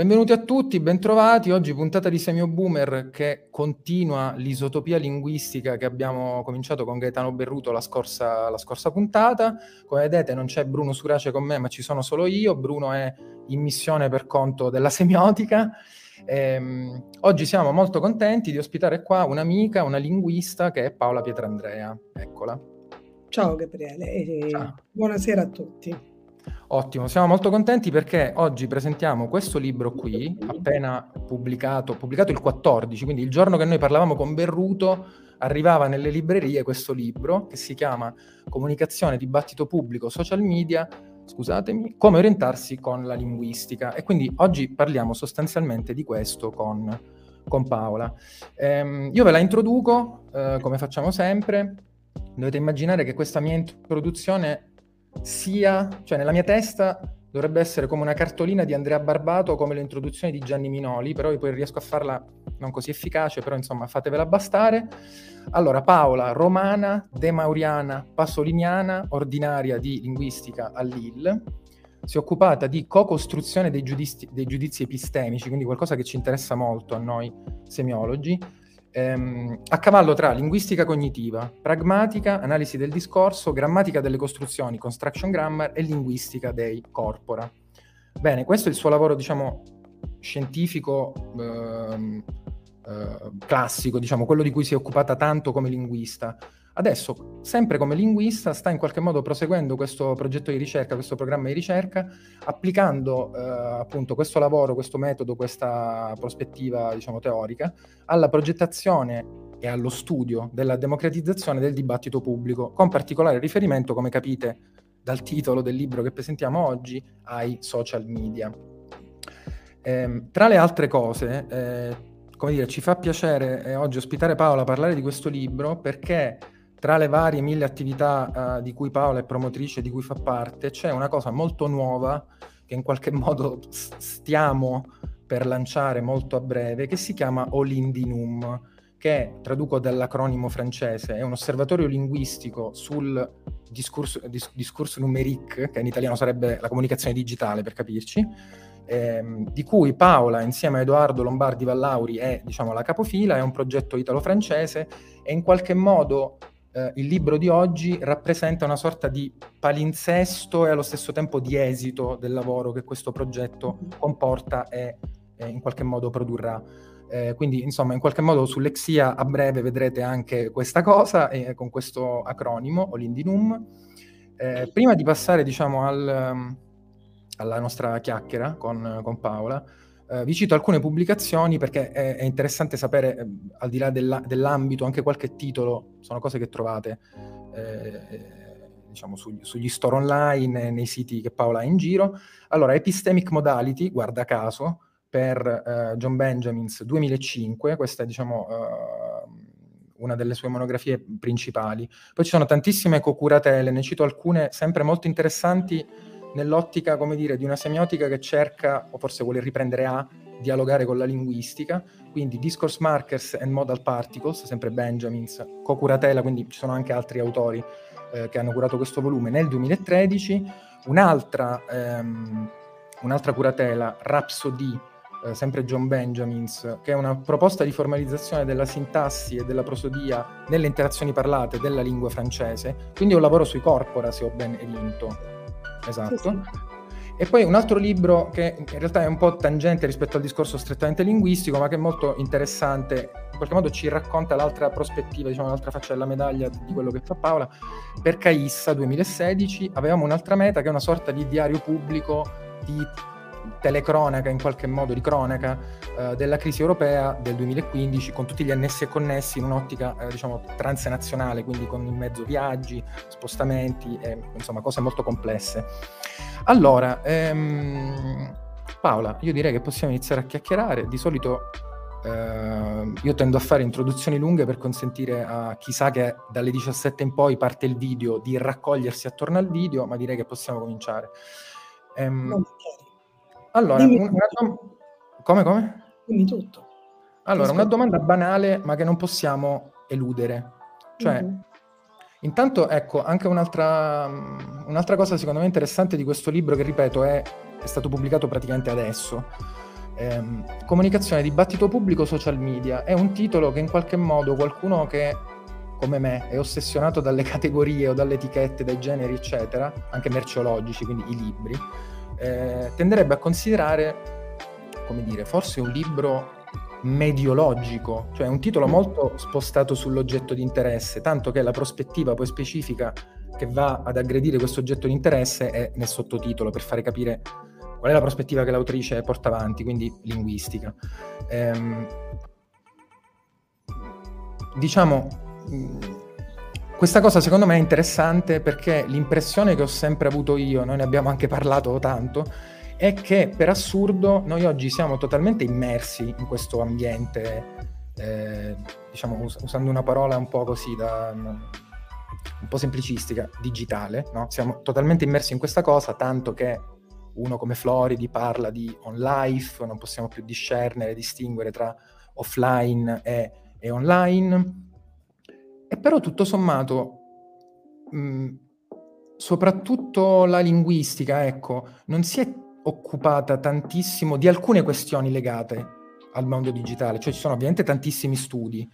Benvenuti a tutti, bentrovati. Oggi puntata di Semio Boomer che continua l'isotopia linguistica che abbiamo cominciato con Gaetano Berruto la scorsa, la scorsa puntata. Come vedete non c'è Bruno Surace con me, ma ci sono solo io. Bruno è in missione per conto della semiotica. Ehm, oggi siamo molto contenti di ospitare qua un'amica, una linguista che è Paola Pietrandrea. Eccola. Ciao Gabriele Ciao. buonasera a tutti. Ottimo, siamo molto contenti perché oggi presentiamo questo libro qui, appena pubblicato, pubblicato il 14, quindi il giorno che noi parlavamo con Berruto arrivava nelle librerie questo libro che si chiama Comunicazione, dibattito pubblico, social media, scusatemi, come orientarsi con la linguistica. E quindi oggi parliamo sostanzialmente di questo con, con Paola. Ehm, io ve la introduco, eh, come facciamo sempre. Dovete immaginare che questa mia introduzione sia, cioè nella mia testa dovrebbe essere come una cartolina di Andrea Barbato, come l'introduzione di Gianni Minoli, però io poi riesco a farla non così efficace, però insomma fatevela bastare. Allora, Paola, romana, demauriana, pasoliniana, ordinaria di linguistica a Lille, si è occupata di co-costruzione dei giudizi, dei giudizi epistemici, quindi qualcosa che ci interessa molto a noi semiologi, ehm, a cavallo tra linguistica cognitiva, pragmatica, analisi del discorso, grammatica delle costruzioni, construction grammar e linguistica dei corpora. Bene, questo è il suo lavoro, diciamo, scientifico ehm, eh, classico, diciamo, quello di cui si è occupata tanto come linguista. Adesso, sempre come linguista, sta in qualche modo proseguendo questo progetto di ricerca, questo programma di ricerca, applicando eh, appunto questo lavoro, questo metodo, questa prospettiva, diciamo, teorica alla progettazione e allo studio della democratizzazione del dibattito pubblico, con particolare riferimento, come capite dal titolo del libro che presentiamo oggi, ai social media. Eh, tra le altre cose, eh, come dire, ci fa piacere eh, oggi ospitare Paola a parlare di questo libro perché tra le varie mille attività uh, di cui Paola è promotrice, di cui fa parte, c'è una cosa molto nuova che in qualche modo stiamo per lanciare molto a breve, che si chiama Olindinum, che traduco dall'acronimo francese, è un osservatorio linguistico sul discorso, dis, discorso numerique, che in italiano sarebbe la comunicazione digitale per capirci, ehm, di cui Paola insieme a Edoardo Lombardi Vallauri è diciamo, la capofila, è un progetto italo-francese e in qualche modo eh, il libro di oggi rappresenta una sorta di palinsesto e allo stesso tempo di esito del lavoro che questo progetto comporta e, e in qualche modo produrrà. Eh, quindi, insomma, in qualche modo su Lexia a breve vedrete anche questa cosa eh, con questo acronimo, Olindinum. Eh, prima di passare, diciamo, al, alla nostra chiacchiera con, con Paola, Uh, vi cito alcune pubblicazioni perché è, è interessante sapere, eh, al di là della, dell'ambito, anche qualche titolo, sono cose che trovate eh, diciamo su, sugli store online, nei siti che Paola ha in giro. Allora, Epistemic Modality, guarda caso, per uh, John Benjamins 2005, questa è diciamo una delle sue monografie principali. Poi ci sono tantissime cocuratele, ne cito alcune sempre molto interessanti nell'ottica, come dire, di una semiotica che cerca, o forse vuole riprendere a, dialogare con la linguistica, quindi Discourse Markers and Modal Particles, sempre Benjamins, co-curatela, quindi ci sono anche altri autori eh, che hanno curato questo volume. Nel 2013, un'altra, ehm, un'altra curatela, Rhapsody, eh, sempre John Benjamins, che è una proposta di formalizzazione della sintassi e della prosodia nelle interazioni parlate della lingua francese, quindi un lavoro sui corpora, se ho ben evinto esatto. Sì, sì. E poi un altro libro che in realtà è un po' tangente rispetto al discorso strettamente linguistico, ma che è molto interessante, in qualche modo ci racconta l'altra prospettiva, diciamo l'altra faccia della medaglia di quello che fa Paola. Per Caissa 2016 avevamo un'altra meta che è una sorta di diario pubblico di telecronaca in qualche modo di cronaca eh, della crisi europea del 2015 con tutti gli annessi e connessi in un'ottica eh, diciamo transnazionale quindi con in mezzo viaggi, spostamenti e insomma cose molto complesse. Allora ehm, Paola io direi che possiamo iniziare a chiacchierare. Di solito eh, io tendo a fare introduzioni lunghe per consentire a chi sa che dalle 17 in poi parte il video di raccogliersi attorno al video ma direi che possiamo cominciare. Ehm, allora, un, una come come? Dimmi tutto. Allora, una domanda banale ma che non possiamo eludere. Cioè, mm-hmm. intanto, ecco, anche un'altra, un'altra, cosa secondo me interessante di questo libro, che ripeto è, è stato pubblicato praticamente adesso, ehm, comunicazione, dibattito pubblico, social media. È un titolo che in qualche modo qualcuno che come me è ossessionato dalle categorie o dalle etichette, dai generi, eccetera, anche merceologici, quindi i libri, eh, tenderebbe a considerare, come dire, forse un libro mediologico, cioè un titolo molto spostato sull'oggetto di interesse, tanto che la prospettiva poi specifica che va ad aggredire questo oggetto di interesse è nel sottotitolo per fare capire qual è la prospettiva che l'autrice porta avanti, quindi linguistica. Ehm, diciamo, questa cosa secondo me è interessante perché l'impressione che ho sempre avuto io, noi ne abbiamo anche parlato tanto, è che per assurdo noi oggi siamo totalmente immersi in questo ambiente, eh, diciamo us- usando una parola un po' così da un po' semplicistica, digitale, no? siamo totalmente immersi in questa cosa, tanto che uno come Floridi parla di on life, non possiamo più discernere, distinguere tra offline e, e online, e però tutto sommato mh, soprattutto la linguistica, ecco, non si è occupata tantissimo di alcune questioni legate al mondo digitale, cioè ci sono ovviamente tantissimi studi,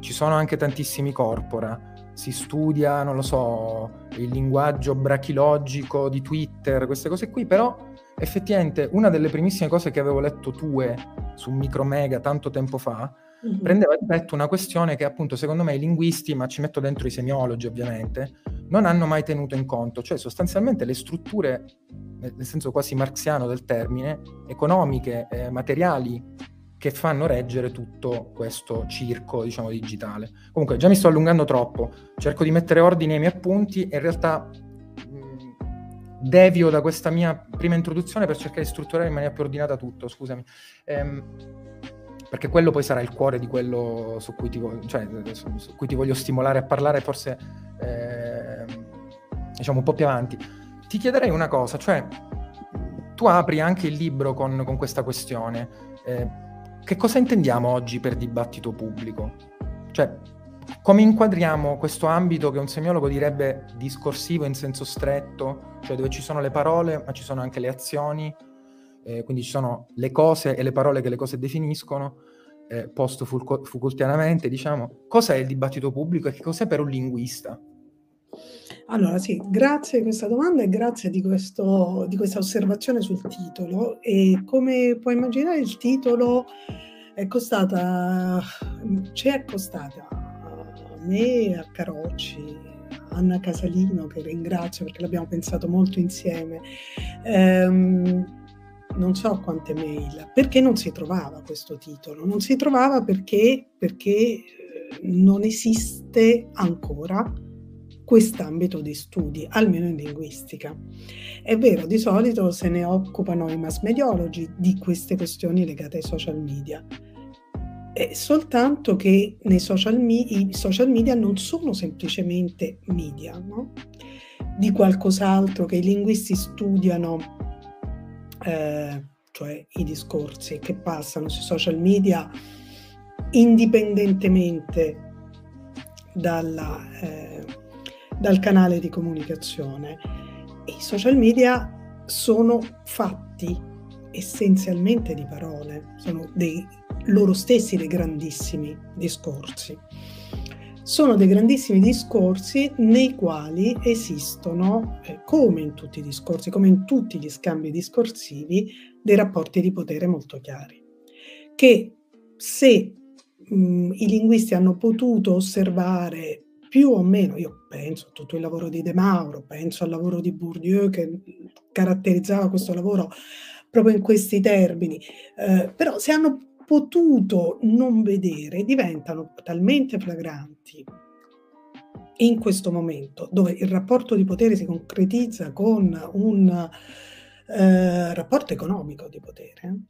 ci sono anche tantissimi corpora, si studia, non lo so, il linguaggio brachilogico di Twitter, queste cose qui, però effettivamente una delle primissime cose che avevo letto tue su Micromega tanto tempo fa mm-hmm. prendeva di petto una questione che appunto secondo me i linguisti, ma ci metto dentro i semiologi ovviamente, non hanno mai tenuto in conto, cioè sostanzialmente le strutture nel senso quasi marxiano del termine, economiche, eh, materiali che fanno reggere tutto questo circo, diciamo, digitale. Comunque, già mi sto allungando troppo, cerco di mettere ordine ai miei appunti e in realtà mm, devio da questa mia prima introduzione per cercare di strutturare in maniera più ordinata tutto, scusami. Ehm, perché quello poi sarà il cuore di quello su cui ti, cioè, su, su cui ti voglio stimolare a parlare, forse eh, diciamo un po' più avanti ti chiederei una cosa, cioè tu apri anche il libro con, con questa questione. Eh, che cosa intendiamo oggi per dibattito pubblico? Cioè, come inquadriamo questo ambito che un semiologo direbbe discorsivo in senso stretto, cioè dove ci sono le parole, ma ci sono anche le azioni, eh, quindi ci sono le cose e le parole che le cose definiscono, eh, post-Foucaultianamente, diciamo. Cos'è il dibattito pubblico e che cos'è per un linguista? Allora sì, grazie di questa domanda e grazie di, questo, di questa osservazione sul titolo. E come puoi immaginare il titolo è costata, ci è costata a me, a Carocci, a Anna Casalino, che ringrazio perché l'abbiamo pensato molto insieme. Ehm, non so quante mail, perché non si trovava questo titolo? Non si trovava perché, perché eh, non esiste ancora quest'ambito di studi, almeno in linguistica. È vero, di solito se ne occupano i mass mediologi di queste questioni legate ai social media. È soltanto che social me- i social media non sono semplicemente media, no? di qualcos'altro che i linguisti studiano, eh, cioè i discorsi che passano sui social media indipendentemente dalla, eh, dal canale di comunicazione. I social media sono fatti essenzialmente di parole, sono dei loro stessi dei grandissimi discorsi. Sono dei grandissimi discorsi nei quali esistono, eh, come in tutti i discorsi, come in tutti gli scambi discorsivi, dei rapporti di potere molto chiari, che se mh, i linguisti hanno potuto osservare più o meno, io penso a tutto il lavoro di De Mauro, penso al lavoro di Bourdieu che caratterizzava questo lavoro proprio in questi termini, eh, però se hanno potuto non vedere diventano talmente flagranti in questo momento dove il rapporto di potere si concretizza con un eh, rapporto economico di potere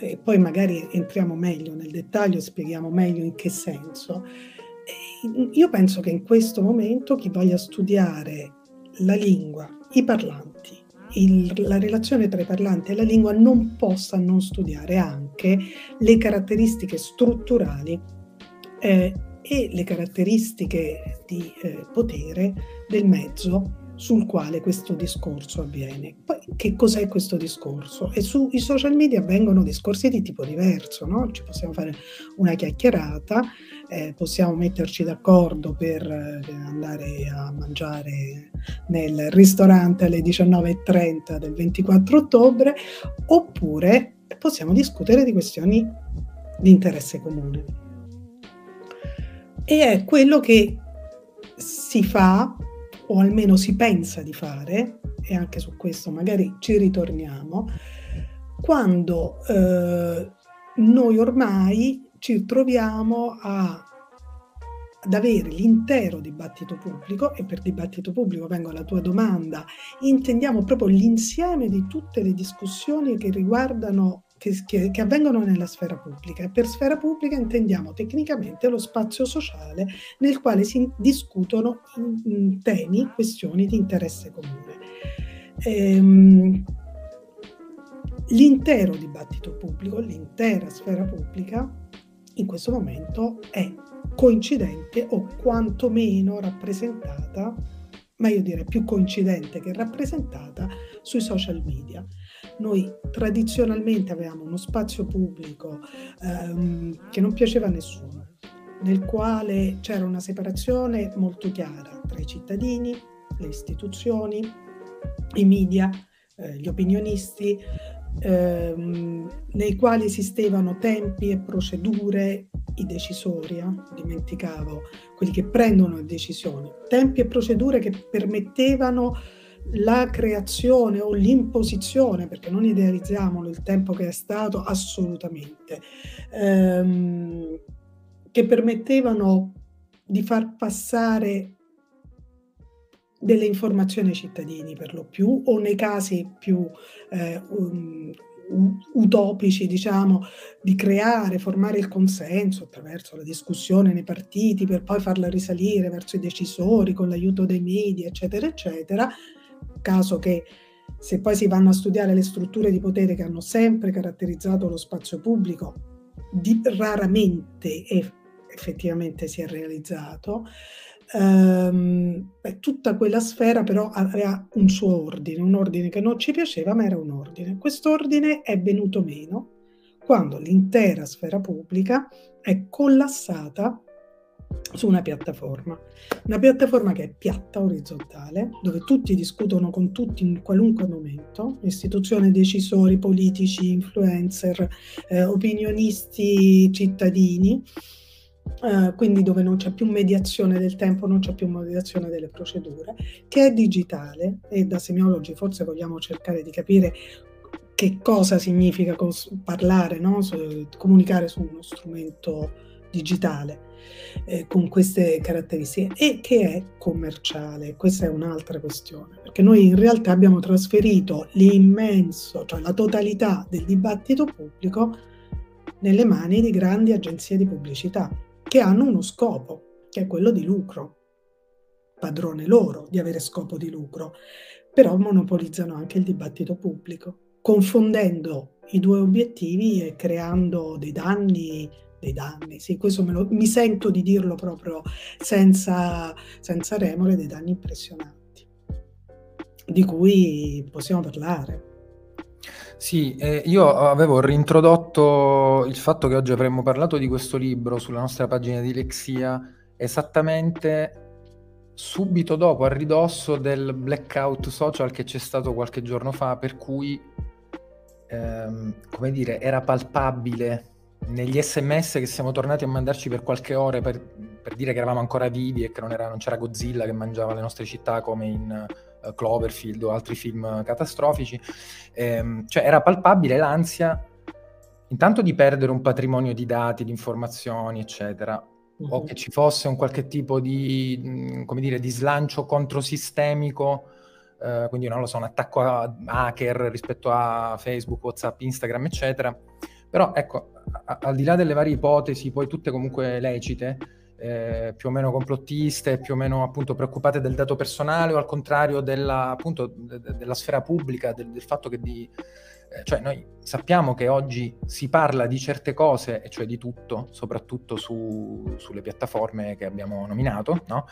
e poi magari entriamo meglio nel dettaglio spieghiamo meglio in che senso io penso che in questo momento chi voglia studiare la lingua, i parlanti, il, la relazione tra i parlanti e la lingua non possa non studiare anche le caratteristiche strutturali eh, e le caratteristiche di eh, potere del mezzo sul quale questo discorso avviene. Poi che cos'è questo discorso? E sui social media avvengono discorsi di tipo diverso, no? Ci possiamo fare una chiacchierata, eh, possiamo metterci d'accordo per eh, andare a mangiare nel ristorante alle 19.30 del 24 ottobre, oppure possiamo discutere di questioni di interesse comune. E è quello che si fa o almeno si pensa di fare, e anche su questo magari ci ritorniamo, quando eh, noi ormai ci troviamo a, ad avere l'intero dibattito pubblico, e per dibattito pubblico vengo alla tua domanda, intendiamo proprio l'insieme di tutte le discussioni che riguardano che, che, che, avvengono nella sfera pubblica. E per sfera pubblica intendiamo tecnicamente lo spazio sociale nel quale si discutono in, in temi, questioni di interesse comune. Ehm, l'intero dibattito pubblico, l'intera sfera pubblica, in questo momento è coincidente o quantomeno rappresentata, ma io direi più coincidente che rappresentata sui social media. Noi tradizionalmente avevamo uno spazio pubblico ehm, che non piaceva a nessuno, nel quale c'era una separazione molto chiara tra i cittadini, le istituzioni, i media, eh, gli opinionisti, ehm, nei quali esistevano tempi e procedure, i decisori, eh? dimenticavo, quelli che prendono decisioni, tempi e procedure che permettevano la creazione o l'imposizione, perché non idealizziamolo il tempo che è stato assolutamente, ehm, che permettevano di far passare delle informazioni ai cittadini per lo più o nei casi più eh, um, utopici, diciamo, di creare, formare il consenso attraverso la discussione nei partiti per poi farla risalire verso i decisori con l'aiuto dei media, eccetera, eccetera, caso che se poi si vanno a studiare le strutture di potere che hanno sempre caratterizzato lo spazio pubblico, di, raramente e effettivamente si è realizzato, ehm, tutta quella sfera però aveva un suo ordine, un ordine che non ci piaceva ma era un ordine. Quest'ordine è venuto meno quando l'intera sfera pubblica è collassata su una piattaforma. Una piattaforma che è piatta, orizzontale, dove tutti discutono con tutti in qualunque momento, istituzioni, decisori, politici, influencer, eh, opinionisti, cittadini, eh, quindi dove non c'è più mediazione del tempo, non c'è più mediazione delle procedure, che è digitale e da semiologi forse vogliamo cercare di capire che cosa significa cos- parlare, no? comunicare su uno strumento digitale eh, con queste caratteristiche e che è commerciale. Questa è un'altra questione, perché noi in realtà abbiamo trasferito l'immenso, cioè la totalità del dibattito pubblico nelle mani di grandi agenzie di pubblicità che hanno uno scopo, che è quello di lucro. Padrone loro di avere scopo di lucro, però monopolizzano anche il dibattito pubblico, confondendo i due obiettivi e creando dei danni dei danni, sì, questo lo, mi sento di dirlo proprio senza, senza remore, dei danni impressionanti, di cui possiamo parlare. Sì, eh, io avevo reintrodotto il fatto che oggi avremmo parlato di questo libro sulla nostra pagina di Lexia esattamente subito dopo, a ridosso del blackout social che c'è stato qualche giorno fa, per cui, ehm, come dire, era palpabile negli sms che siamo tornati a mandarci per qualche ora per, per dire che eravamo ancora vivi e che non, era, non, c'era Godzilla che mangiava le nostre città come in uh, Cloverfield o altri film catastrofici, ehm, cioè era palpabile l'ansia intanto di perdere un patrimonio di dati, di informazioni, eccetera, mm-hmm. o che ci fosse un qualche tipo di, mm, come dire, di slancio controsistemico, eh, quindi non lo so, un attacco a hacker rispetto a Facebook, WhatsApp, Instagram, eccetera. Però ecco, a, al di là delle varie ipotesi, poi tutte comunque lecite, eh, più o meno complottiste, più o meno appunto preoccupate del dato personale o al contrario della, appunto, de, de, della sfera pubblica, del, del fatto che di... Eh, cioè noi sappiamo che oggi si parla di certe cose, e cioè di tutto, soprattutto su, sulle piattaforme che abbiamo nominato, no?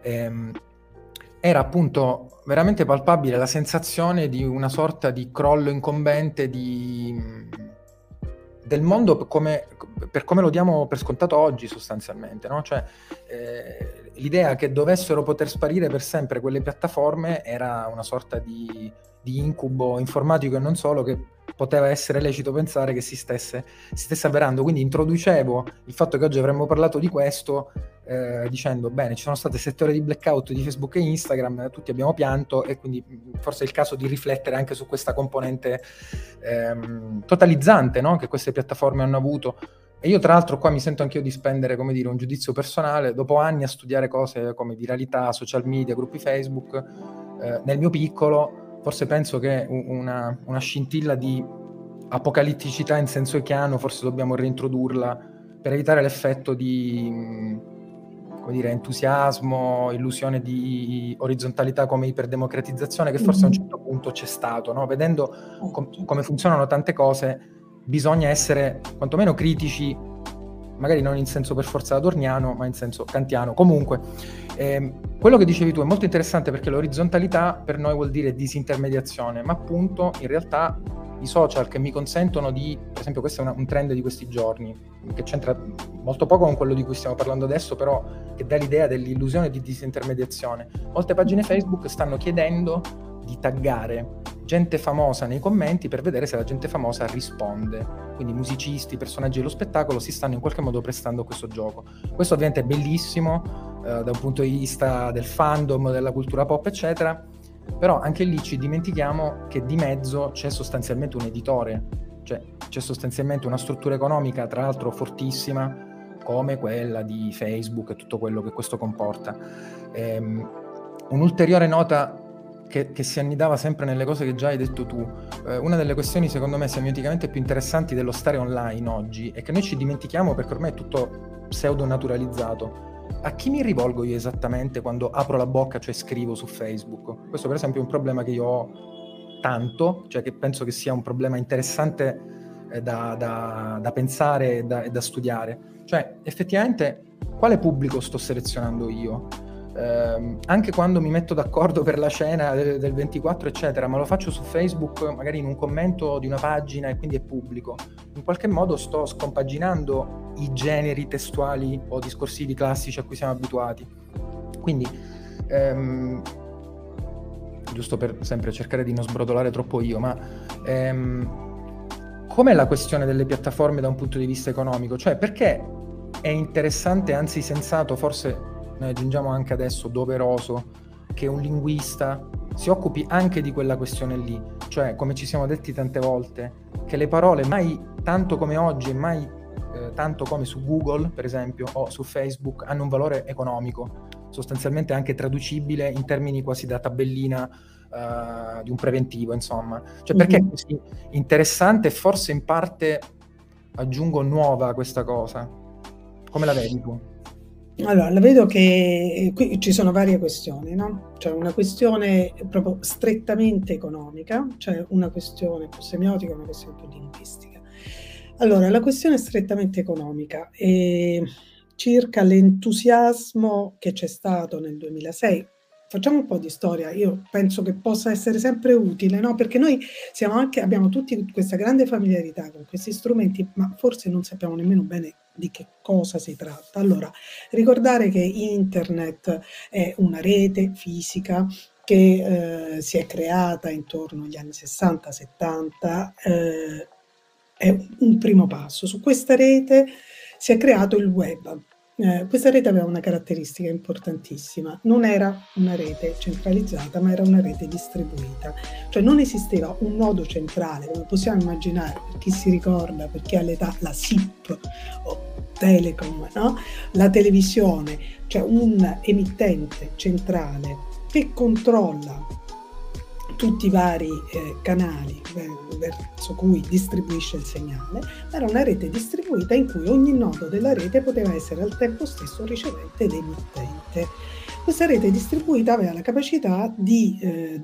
Ehm, era appunto veramente palpabile la sensazione di una sorta di crollo incombente di, del mondo come, per come lo diamo per scontato oggi sostanzialmente, no? cioè, eh, l'idea che dovessero poter sparire per sempre quelle piattaforme era una sorta di, di incubo informatico e non solo che poteva essere lecito pensare che si stesse, si stesse avverando. Quindi introducevo il fatto che oggi avremmo parlato di questo eh, dicendo, bene, ci sono state sette ore di blackout di Facebook e Instagram, tutti abbiamo pianto e quindi forse è il caso di riflettere anche su questa componente ehm, totalizzante no? che queste piattaforme hanno avuto. E io tra l'altro qua mi sento anch'io di spendere, come dire, un giudizio personale, dopo anni a studiare cose come viralità, social media, gruppi Facebook, eh, nel mio piccolo forse penso che una, una scintilla di apocalitticità in senso echiano forse dobbiamo reintrodurla per evitare l'effetto di come dire, entusiasmo, illusione di orizzontalità come iperdemocratizzazione che forse a un mm-hmm. certo punto c'è stato, no? vedendo com- come funzionano tante cose bisogna essere quantomeno critici magari non in senso per forza adorniano, ma in senso kantiano. Comunque, ehm, quello che dicevi tu è molto interessante perché l'orizzontalità per noi vuol dire disintermediazione, ma appunto in realtà i social che mi consentono di, per esempio questo è una, un trend di questi giorni, che c'entra molto poco con quello di cui stiamo parlando adesso, però che dà l'idea dell'illusione di disintermediazione. Molte pagine Facebook stanno chiedendo di taggare gente famosa nei commenti per vedere se la gente famosa risponde. Quindi musicisti, personaggi dello spettacolo si stanno in qualche modo prestando a questo gioco. Questo ovviamente è bellissimo eh, da un punto di vista del fandom, della cultura pop, eccetera, però anche lì ci dimentichiamo che di mezzo c'è sostanzialmente un editore, cioè c'è sostanzialmente una struttura economica, tra l'altro fortissima, come quella di Facebook e tutto quello che questo comporta. Ehm, un'ulteriore nota che, che, si annidava sempre nelle cose che già hai detto tu. Eh, una delle questioni, secondo me, semioticamente più interessanti dello stare online oggi è che noi ci dimentichiamo perché ormai è tutto pseudo naturalizzato. A chi mi rivolgo io esattamente quando apro la bocca, cioè scrivo su Facebook? Questo, per esempio, è un problema che io ho tanto, cioè che penso che sia un problema interessante eh, da, da, da, pensare e da, da studiare. Cioè, effettivamente, quale pubblico sto selezionando io? Eh, anche quando mi metto d'accordo per la cena del, del 24, eccetera, ma lo faccio su Facebook, magari in un commento di una pagina e quindi è pubblico, in qualche modo sto scompaginando i generi testuali o discorsivi classici a cui siamo abituati. Quindi, ehm, giusto per sempre cercare di non sbrodolare troppo io, ma ehm, com'è la questione delle piattaforme da un punto di vista economico? Cioè, perché è interessante, anzi sensato, forse noi aggiungiamo anche adesso doveroso che un linguista si occupi anche di quella questione lì, cioè come ci siamo detti tante volte, che le parole mai tanto come oggi e mai eh, tanto come su Google, per esempio, o su Facebook, hanno un valore economico, sostanzialmente anche traducibile in termini quasi da tabellina uh, di un preventivo, insomma. Cioè perché è mhm. così interessante e forse in parte aggiungo nuova questa cosa. Come la vedi tu? Allora, la vedo che qui ci sono varie questioni, no? Cioè una questione proprio strettamente economica, cioè una questione più semiotica e una questione più linguistica. Allora, la questione strettamente economica è circa l'entusiasmo che c'è stato nel 2006 facciamo un po' di storia, io penso che possa essere sempre utile, no? perché noi anche, abbiamo tutti questa grande familiarità con questi strumenti, ma forse non sappiamo nemmeno bene di che cosa si tratta. Allora, ricordare che internet è una rete fisica che eh, si è creata intorno agli anni 60-70, eh, è un primo passo. Su questa rete si è creato il web, eh, questa rete aveva una caratteristica importantissima, non era una rete centralizzata, ma era una rete distribuita, cioè non esisteva un nodo centrale, come possiamo immaginare, per chi si ricorda, per chi ha l'età, la SIP o Telecom, no? la televisione, cioè un emittente centrale che controlla tutti i vari eh, canali verso cui distribuisce il segnale, era una rete distribuita in cui ogni nodo della rete poteva essere al tempo stesso ricevente ed emittente. Questa rete distribuita aveva la capacità di eh,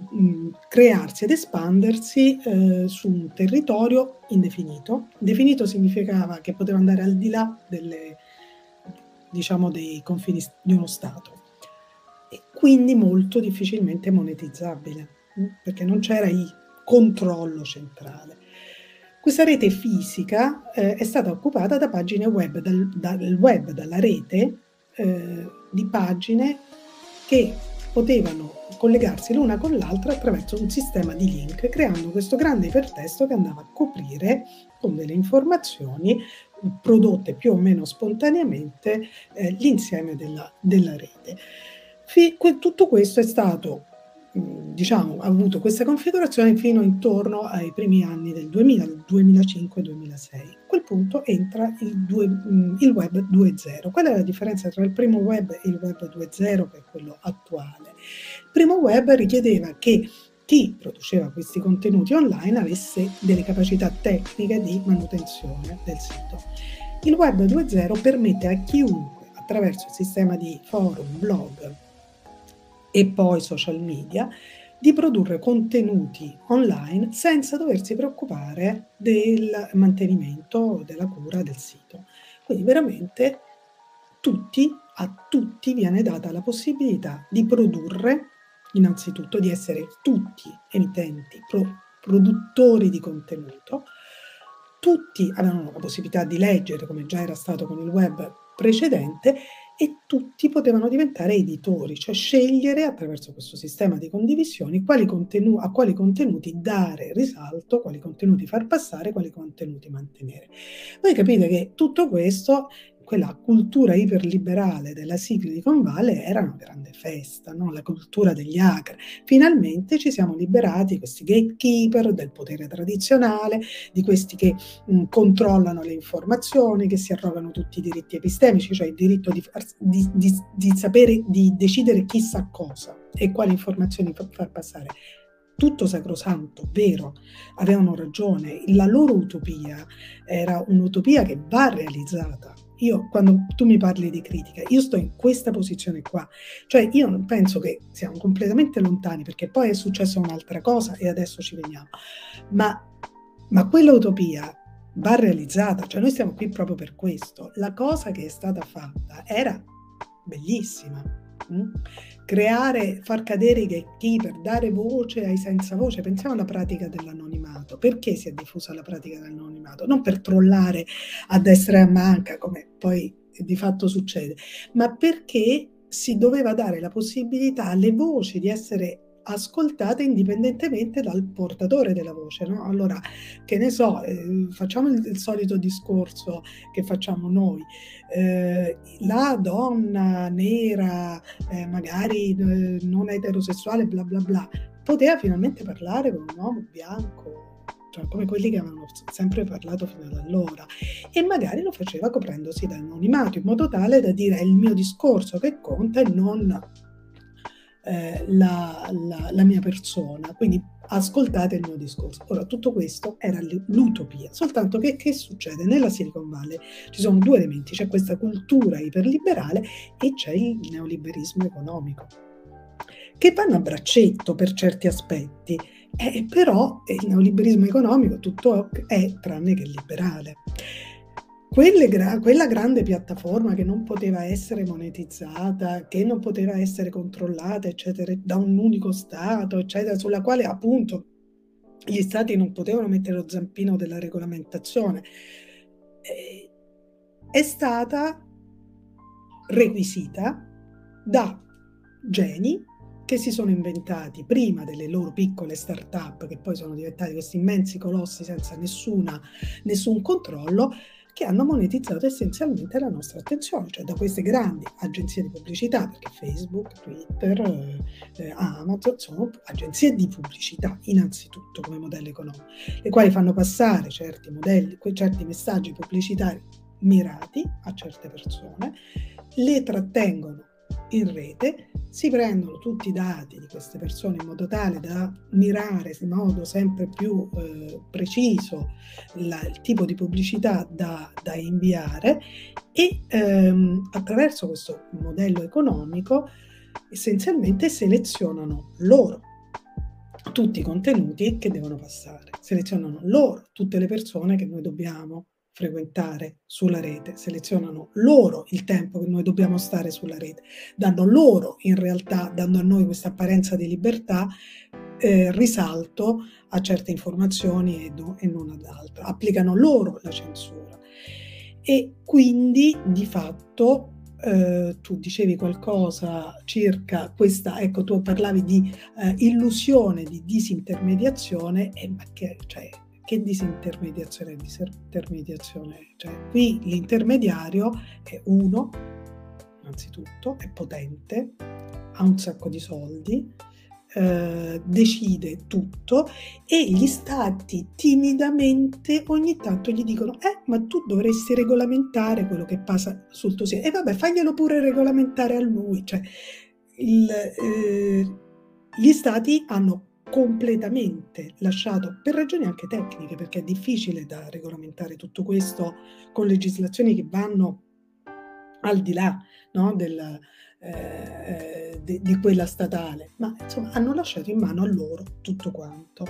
crearsi ed espandersi eh, su un territorio indefinito. Definito significava che poteva andare al di là delle, diciamo, dei confini di uno Stato e quindi molto difficilmente monetizzabile, perché non c'era il controllo centrale. Questa rete fisica eh, è stata occupata da pagine web, dal, dal web, dalla rete eh, di pagine che potevano collegarsi l'una con l'altra attraverso un sistema di link, creando questo grande ipertesto che andava a coprire con delle informazioni prodotte più o meno spontaneamente eh, l'insieme della, della rete. Tutto questo è stato diciamo, ha avuto questa configurazione fino intorno ai primi anni del 2000, 2005-2006. A quel punto entra il, due, il, web 2.0. Qual è la differenza tra il primo web e il web 2.0, che è quello attuale? Il primo web richiedeva che chi produceva questi contenuti online avesse delle capacità tecniche di manutenzione del sito. Il web 2.0 permette a chiunque, attraverso il sistema di forum, blog, e poi social media, di produrre contenuti online senza doversi preoccupare del mantenimento della cura del sito. Quindi veramente tutti, a tutti viene data la possibilità di produrre, innanzitutto di essere tutti emittenti, pro, produttori di contenuto, tutti avevano la possibilità di leggere, come già era stato con il web precedente, e tutti potevano diventare editori, cioè scegliere attraverso questo sistema di condivisioni quali contenu- a quali contenuti dare risalto, quali contenuti far passare, quali contenuti mantenere. Voi capite che tutto questo quella cultura iperliberale della Silicon Valley era una grande festa, no? la cultura degli hacker. Finalmente ci siamo liberati questi gatekeeper del potere tradizionale, di questi che mh, controllano le informazioni, che si arrogano tutti i diritti epistemici, cioè il diritto di, di, di, di sapere, di decidere chissà cosa e quali informazioni far passare tutto sacrosanto, vero, avevano ragione, la loro utopia era un'utopia che va realizzata, io, quando tu mi parli di critica, io sto in questa posizione qua. Cioè, io non penso che siamo completamente lontani, perché poi è successa un'altra cosa e adesso ci veniamo. Ma, ma quell'utopia va realizzata, cioè noi stiamo qui proprio per questo. La cosa che è stata fatta era bellissima. Mm? creare, far cadere i gatekeeper, dare voce ai senza voce. Pensiamo alla pratica dell'anonimato. Perché si è diffusa la pratica dell'anonimato? Non per trollare a destra e a manca, come poi di fatto succede, ma perché si doveva dare la possibilità alle voci di essere ascoltate indipendentemente dal portatore della voce. No? Allora, che ne so, eh, facciamo il, il, solito discorso che facciamo noi. Eh, la donna nera, eh, magari eh, non eterosessuale, bla bla bla, poteva finalmente parlare con un uomo bianco cioè come quelli che avevano sempre parlato fino ad allora, e magari lo faceva coprendosi dall'anonimato, in modo tale da dire è il mio discorso che conta e non eh, la, la, la, mia persona, quindi ascoltate il mio discorso. Ora, tutto questo era l'utopia, soltanto che che succede? Nella Silicon Valley ci sono due elementi, c'è questa cultura iperliberale e c'è il neoliberismo economico, che vanno a braccetto per certi aspetti, eh, però il neoliberismo economico tutto è tranne che liberale gra- quella grande piattaforma che non poteva essere monetizzata, che non poteva essere controllata, eccetera, da un unico Stato, eccetera, sulla quale appunto gli Stati non potevano mettere lo zampino della regolamentazione, eh, è stata requisita da geni che si sono inventati prima delle loro piccole start-up, che poi sono diventati questi immensi colossi senza nessuna, nessun controllo, che hanno monetizzato essenzialmente la nostra attenzione, cioè da queste grandi agenzie di pubblicità, perché Facebook, Twitter, eh, Amazon sono agenzie di pubblicità innanzitutto come modello economico, le quali fanno passare certi modelli, certi messaggi pubblicitari mirati a certe persone, le trattengono in rete, si prendono tutti i dati di queste persone in modo tale da mirare in modo sempre più eh, preciso la, il tipo di pubblicità da, da inviare e ehm, attraverso questo modello economico essenzialmente selezionano loro tutti i contenuti che devono passare, selezionano loro tutte le persone che noi dobbiamo frequentare sulla rete, selezionano loro il tempo che noi dobbiamo stare sulla rete, danno loro in realtà, dando a noi questa apparenza di libertà, eh, risalto a certe informazioni e, do, e non ad altre, applicano loro la censura. E quindi di fatto eh, tu dicevi qualcosa circa questa, ecco tu parlavi di eh, illusione, di disintermediazione, e ma che, cioè, che disintermediazione è disintermediazione? Cioè, qui l'intermediario è uno, innanzitutto, è potente, ha un sacco di soldi, eh, decide tutto e gli stati timidamente ogni tanto gli dicono eh ma tu dovresti regolamentare quello che passa sul tuo sito e vabbè faglielo pure regolamentare a lui cioè il, eh, gli stati hanno completamente lasciato, per ragioni anche tecniche, perché è difficile da regolamentare tutto questo con legislazioni che vanno al di là no, del, eh, di, di, quella statale, ma insomma hanno lasciato in mano a loro tutto quanto.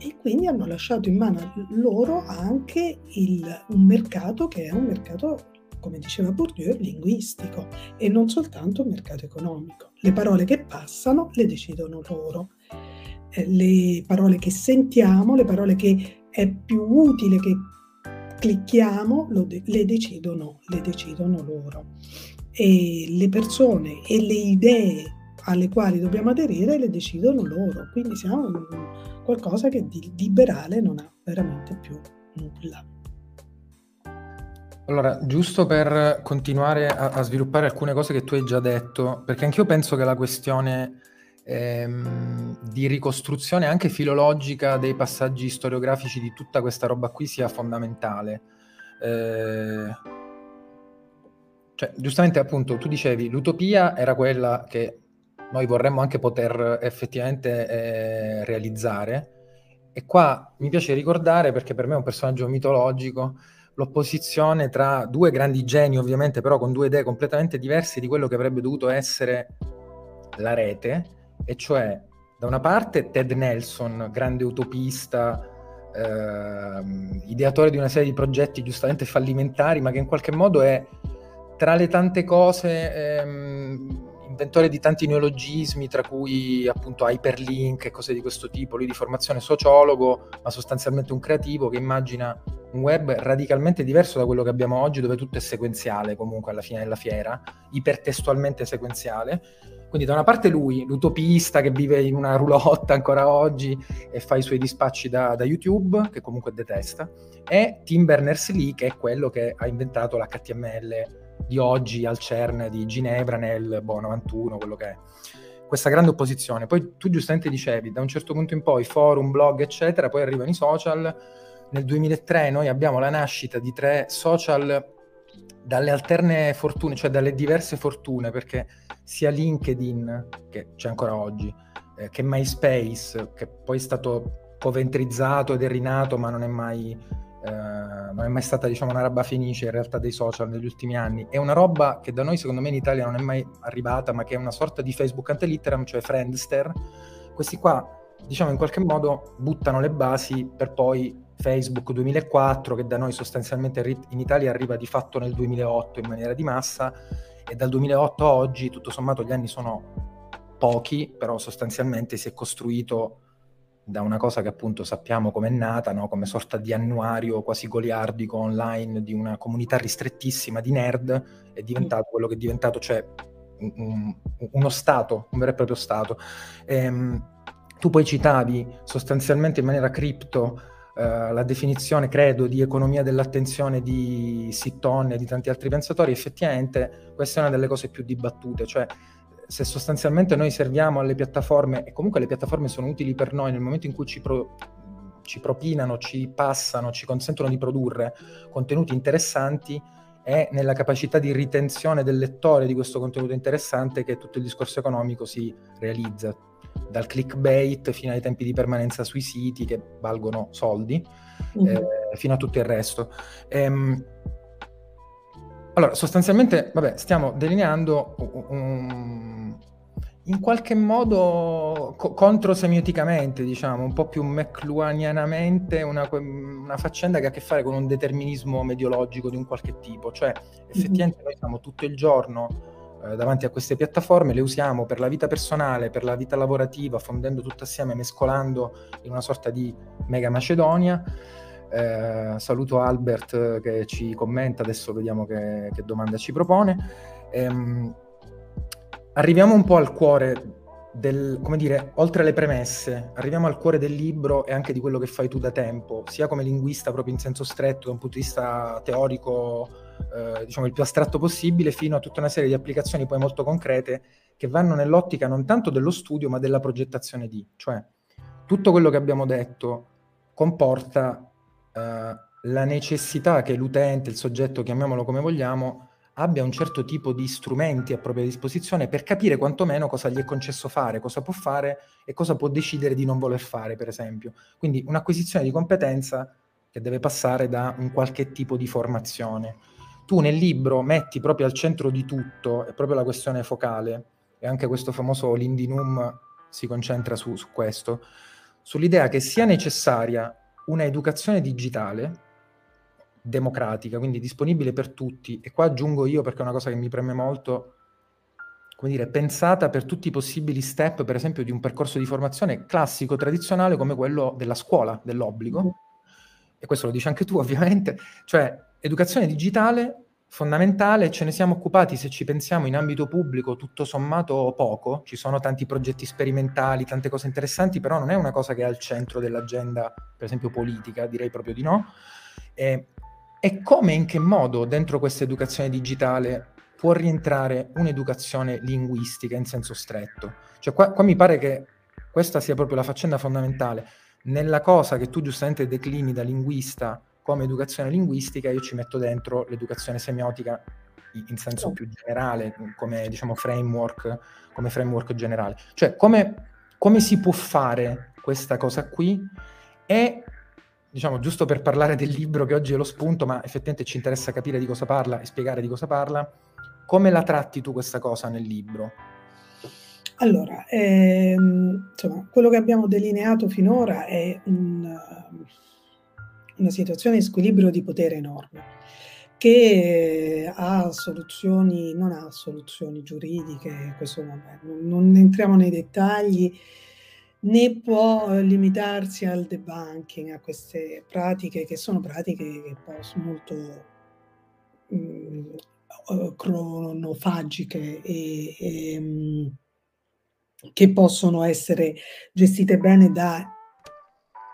E quindi hanno lasciato in mano a loro anche il, un mercato che è un mercato, come diceva Bourdieu, linguistico e non soltanto un mercato economico. Le parole che passano le decidono loro. eh, le parole che sentiamo, le parole che è più utile che clicchiamo, de- le, decidono, le decidono loro. E le persone e le idee alle quali dobbiamo aderire le decidono loro. Quindi siamo in qualcosa che di liberale non ha veramente più nulla. Allora, giusto per continuare a, a, sviluppare alcune cose che tu hai già detto, perché anch'io penso che la questione ehm, di ricostruzione anche filologica dei passaggi storiografici di tutta questa roba qui sia fondamentale. Eh, cioè, giustamente appunto tu dicevi l'utopia era quella che noi vorremmo anche poter effettivamente eh, realizzare e qua mi piace ricordare perché per me è un personaggio mitologico l'opposizione tra due grandi geni ovviamente però con due idee completamente diverse di quello che avrebbe dovuto essere la rete e cioè da una parte Ted Nelson, grande utopista, eh, ideatore di una serie di progetti giustamente fallimentari, ma che in qualche modo è tra le tante cose ehm, inventore di tanti neologismi, tra cui appunto hyperlink e cose di questo tipo, lui di formazione sociologo, ma sostanzialmente un creativo che immagina un web radicalmente diverso da quello che abbiamo oggi, dove tutto è sequenziale comunque alla fine della fiera, ipertestualmente sequenziale quindi da una parte lui, l'utopista che vive in una roulotte ancora oggi e fa i suoi dispacci da, da YouTube, che comunque detesta, e Tim Berners-Lee che è quello che ha inventato l'HTML di oggi al CERN di Ginevra nel boh, 91, quello che è. Questa grande opposizione. Poi tu giustamente dicevi, da un certo punto in poi, forum, blog, eccetera, poi arrivano i social. Nel 2003 noi abbiamo la nascita di tre social dalle alterne fortune, cioè dalle diverse fortune, perché sia LinkedIn, che c'è ancora oggi, eh, che MySpace, che poi è stato coventrizzato ed è rinato, ma non è mai, eh, non è mai stata diciamo, una roba fenice in realtà dei social negli ultimi anni. È una roba che da noi, secondo me, in Italia non è mai arrivata, ma che è una sorta di Facebook antelitteram, cioè Friendster. Questi qua, diciamo, in qualche modo buttano le basi per poi Facebook 2004, che da noi sostanzialmente in Italia arriva di fatto nel 2008 in maniera di massa, e dal 2008 a oggi, tutto sommato, gli anni sono pochi, però sostanzialmente si è costruito da una cosa che appunto sappiamo come è nata, no? come sorta di annuario quasi goliardico online di una comunità ristrettissima di nerd, è diventato quello che è diventato, cioè un, uno Stato, un vero e proprio Stato. Ehm, tu poi citavi sostanzialmente in maniera cripto eh, la definizione, credo, di economia dell'attenzione di Sitton e di tanti altri pensatori, effettivamente questa è una delle cose più dibattute, cioè se sostanzialmente noi serviamo alle piattaforme, e comunque le piattaforme sono utili per noi nel momento in cui ci, pro, ci propinano, ci passano, ci consentono di produrre contenuti interessanti, è nella capacità di ritenzione del lettore di questo contenuto interessante che tutto il discorso economico si realizza dal clickbait fino ai tempi di permanenza sui siti che valgono soldi, mm-hmm. eh, fino a tutto il resto. Ehm, allora, sostanzialmente, vabbè, stiamo delineando un, in qualche modo co- controsemioticamente, diciamo, un po' più mcluanianamente, una, una, faccenda che ha a che fare con un determinismo mediologico di un qualche tipo. Cioè, effettivamente noi siamo tutto il giorno eh, davanti a queste piattaforme, le usiamo per la vita personale, per la vita lavorativa, fondendo tutto assieme, mescolando in una sorta di mega Macedonia. Eh, saluto Albert che ci commenta, adesso vediamo che, che domanda ci propone. Ehm, arriviamo un po' al cuore del, come dire, oltre alle premesse, arriviamo al cuore del libro e anche di quello che fai tu da tempo, sia come linguista proprio in senso stretto, da un punto di vista teorico, eh, diciamo il più astratto possibile, fino a tutta una serie di applicazioni poi molto concrete che vanno nell'ottica non tanto dello studio ma della progettazione di, cioè tutto quello che abbiamo detto comporta eh, la necessità che l'utente, il soggetto, chiamiamolo come vogliamo, abbia un certo tipo di strumenti a propria disposizione per capire quantomeno cosa gli è concesso fare, cosa può fare e cosa può decidere di non voler fare, per esempio. Quindi un'acquisizione di competenza che deve passare da un qualche tipo di formazione. Tu nel libro metti proprio al centro di tutto, è proprio la questione focale, e anche questo famoso Lindinum si concentra su, su questo, sull'idea che sia necessaria una educazione digitale, democratica, quindi disponibile per tutti. E qua aggiungo io, perché è una cosa che mi preme molto, come dire, pensata per tutti i possibili step, per esempio, di un percorso di formazione classico, tradizionale, come quello della scuola, dell'obbligo. Mm. E questo lo dici anche tu, ovviamente. Cioè, educazione digitale fondamentale, ce ne siamo occupati, se ci pensiamo, in ambito pubblico, tutto sommato poco. Ci sono tanti progetti sperimentali, tante cose interessanti, però non è una cosa che è al centro dell'agenda, per esempio, politica, direi proprio di no. E e come e in che modo dentro questa educazione digitale può rientrare un'educazione linguistica in senso stretto? Cioè qua, qua mi pare che questa sia proprio la faccenda fondamentale. Nella cosa che tu giustamente declini da linguista come educazione linguistica, io ci metto dentro l'educazione semiotica in senso più generale, come diciamo framework, come framework generale. Cioè come, come si può fare questa cosa qui e diciamo, giusto per parlare del libro che oggi è lo spunto, ma effettivamente ci interessa capire di cosa parla e spiegare di cosa parla, come la tratti tu questa cosa nel libro? Allora, ehm, insomma, quello che abbiamo delineato finora è un, una situazione di squilibrio di potere enorme che ha soluzioni, non ha soluzioni giuridiche, questo vabbè, non, entriamo nei dettagli, né può limitarsi al debunking, a queste pratiche che sono pratiche che possono molto mh, mm, cronofagiche e, e mh, mm, che possono essere gestite bene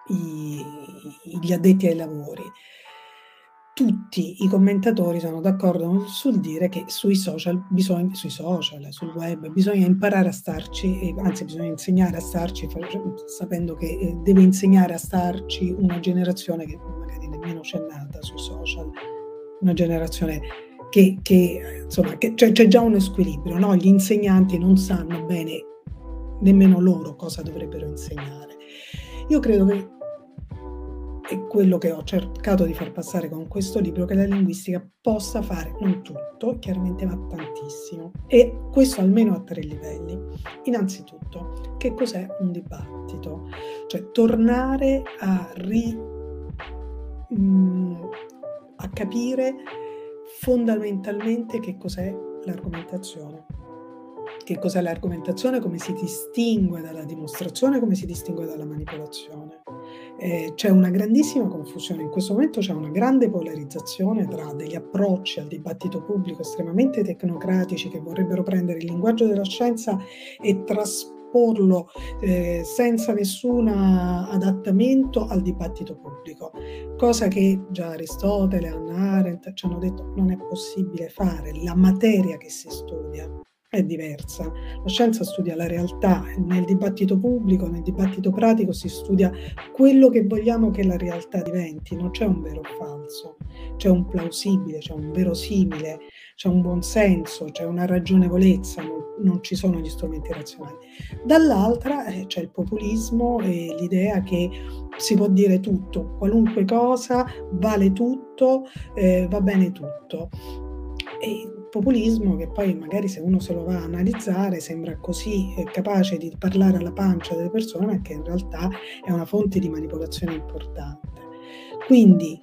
dagli addetti ai lavori tutti i commentatori sono d'accordo sul dire che sui social, bisogna, sui social, sul web, bisogna imparare a starci, anzi bisogna insegnare a starci, sapendo che eh, deve insegnare a starci una generazione che magari nemmeno c'è nata sui social, una generazione che, che insomma, che, cioè, c'è già uno squilibrio, no? gli insegnanti non sanno bene nemmeno loro cosa dovrebbero insegnare. Io credo che è quello che ho cercato di far passare con questo libro, che la linguistica possa fare non tutto, chiaramente ma tantissimo, e questo almeno a tre livelli. Innanzitutto, che cos'è un dibattito? Cioè tornare a, ri, mh, mm, a capire fondamentalmente che cos'è l'argomentazione che cos'è l'argomentazione, come si distingue dalla dimostrazione, come si distingue dalla manipolazione. Eh, c'è una grandissima confusione, in questo momento c'è una grande polarizzazione tra degli approcci al dibattito pubblico estremamente tecnocratici che vorrebbero prendere il linguaggio della scienza e trasporlo eh, senza nessun adattamento al dibattito pubblico, cosa che già Aristotele, Hannah Arendt ci hanno detto non è possibile fare, la materia che si studia è diversa. La scienza studia la realtà, nel dibattito pubblico, nel dibattito pratico si studia quello che vogliamo che la realtà diventi, non c'è un vero o falso, c'è un plausibile, c'è un verosimile, c'è un buon senso, c'è una ragionevolezza, non, non ci sono gli strumenti razionali. Dall'altra eh, c'è il populismo e l'idea che si può dire tutto, qualunque cosa, vale tutto, eh, va bene tutto. E populismo che poi magari se uno se lo va a analizzare sembra così eh, capace di parlare alla pancia delle persone, che in realtà è una fonte di manipolazione importante. Quindi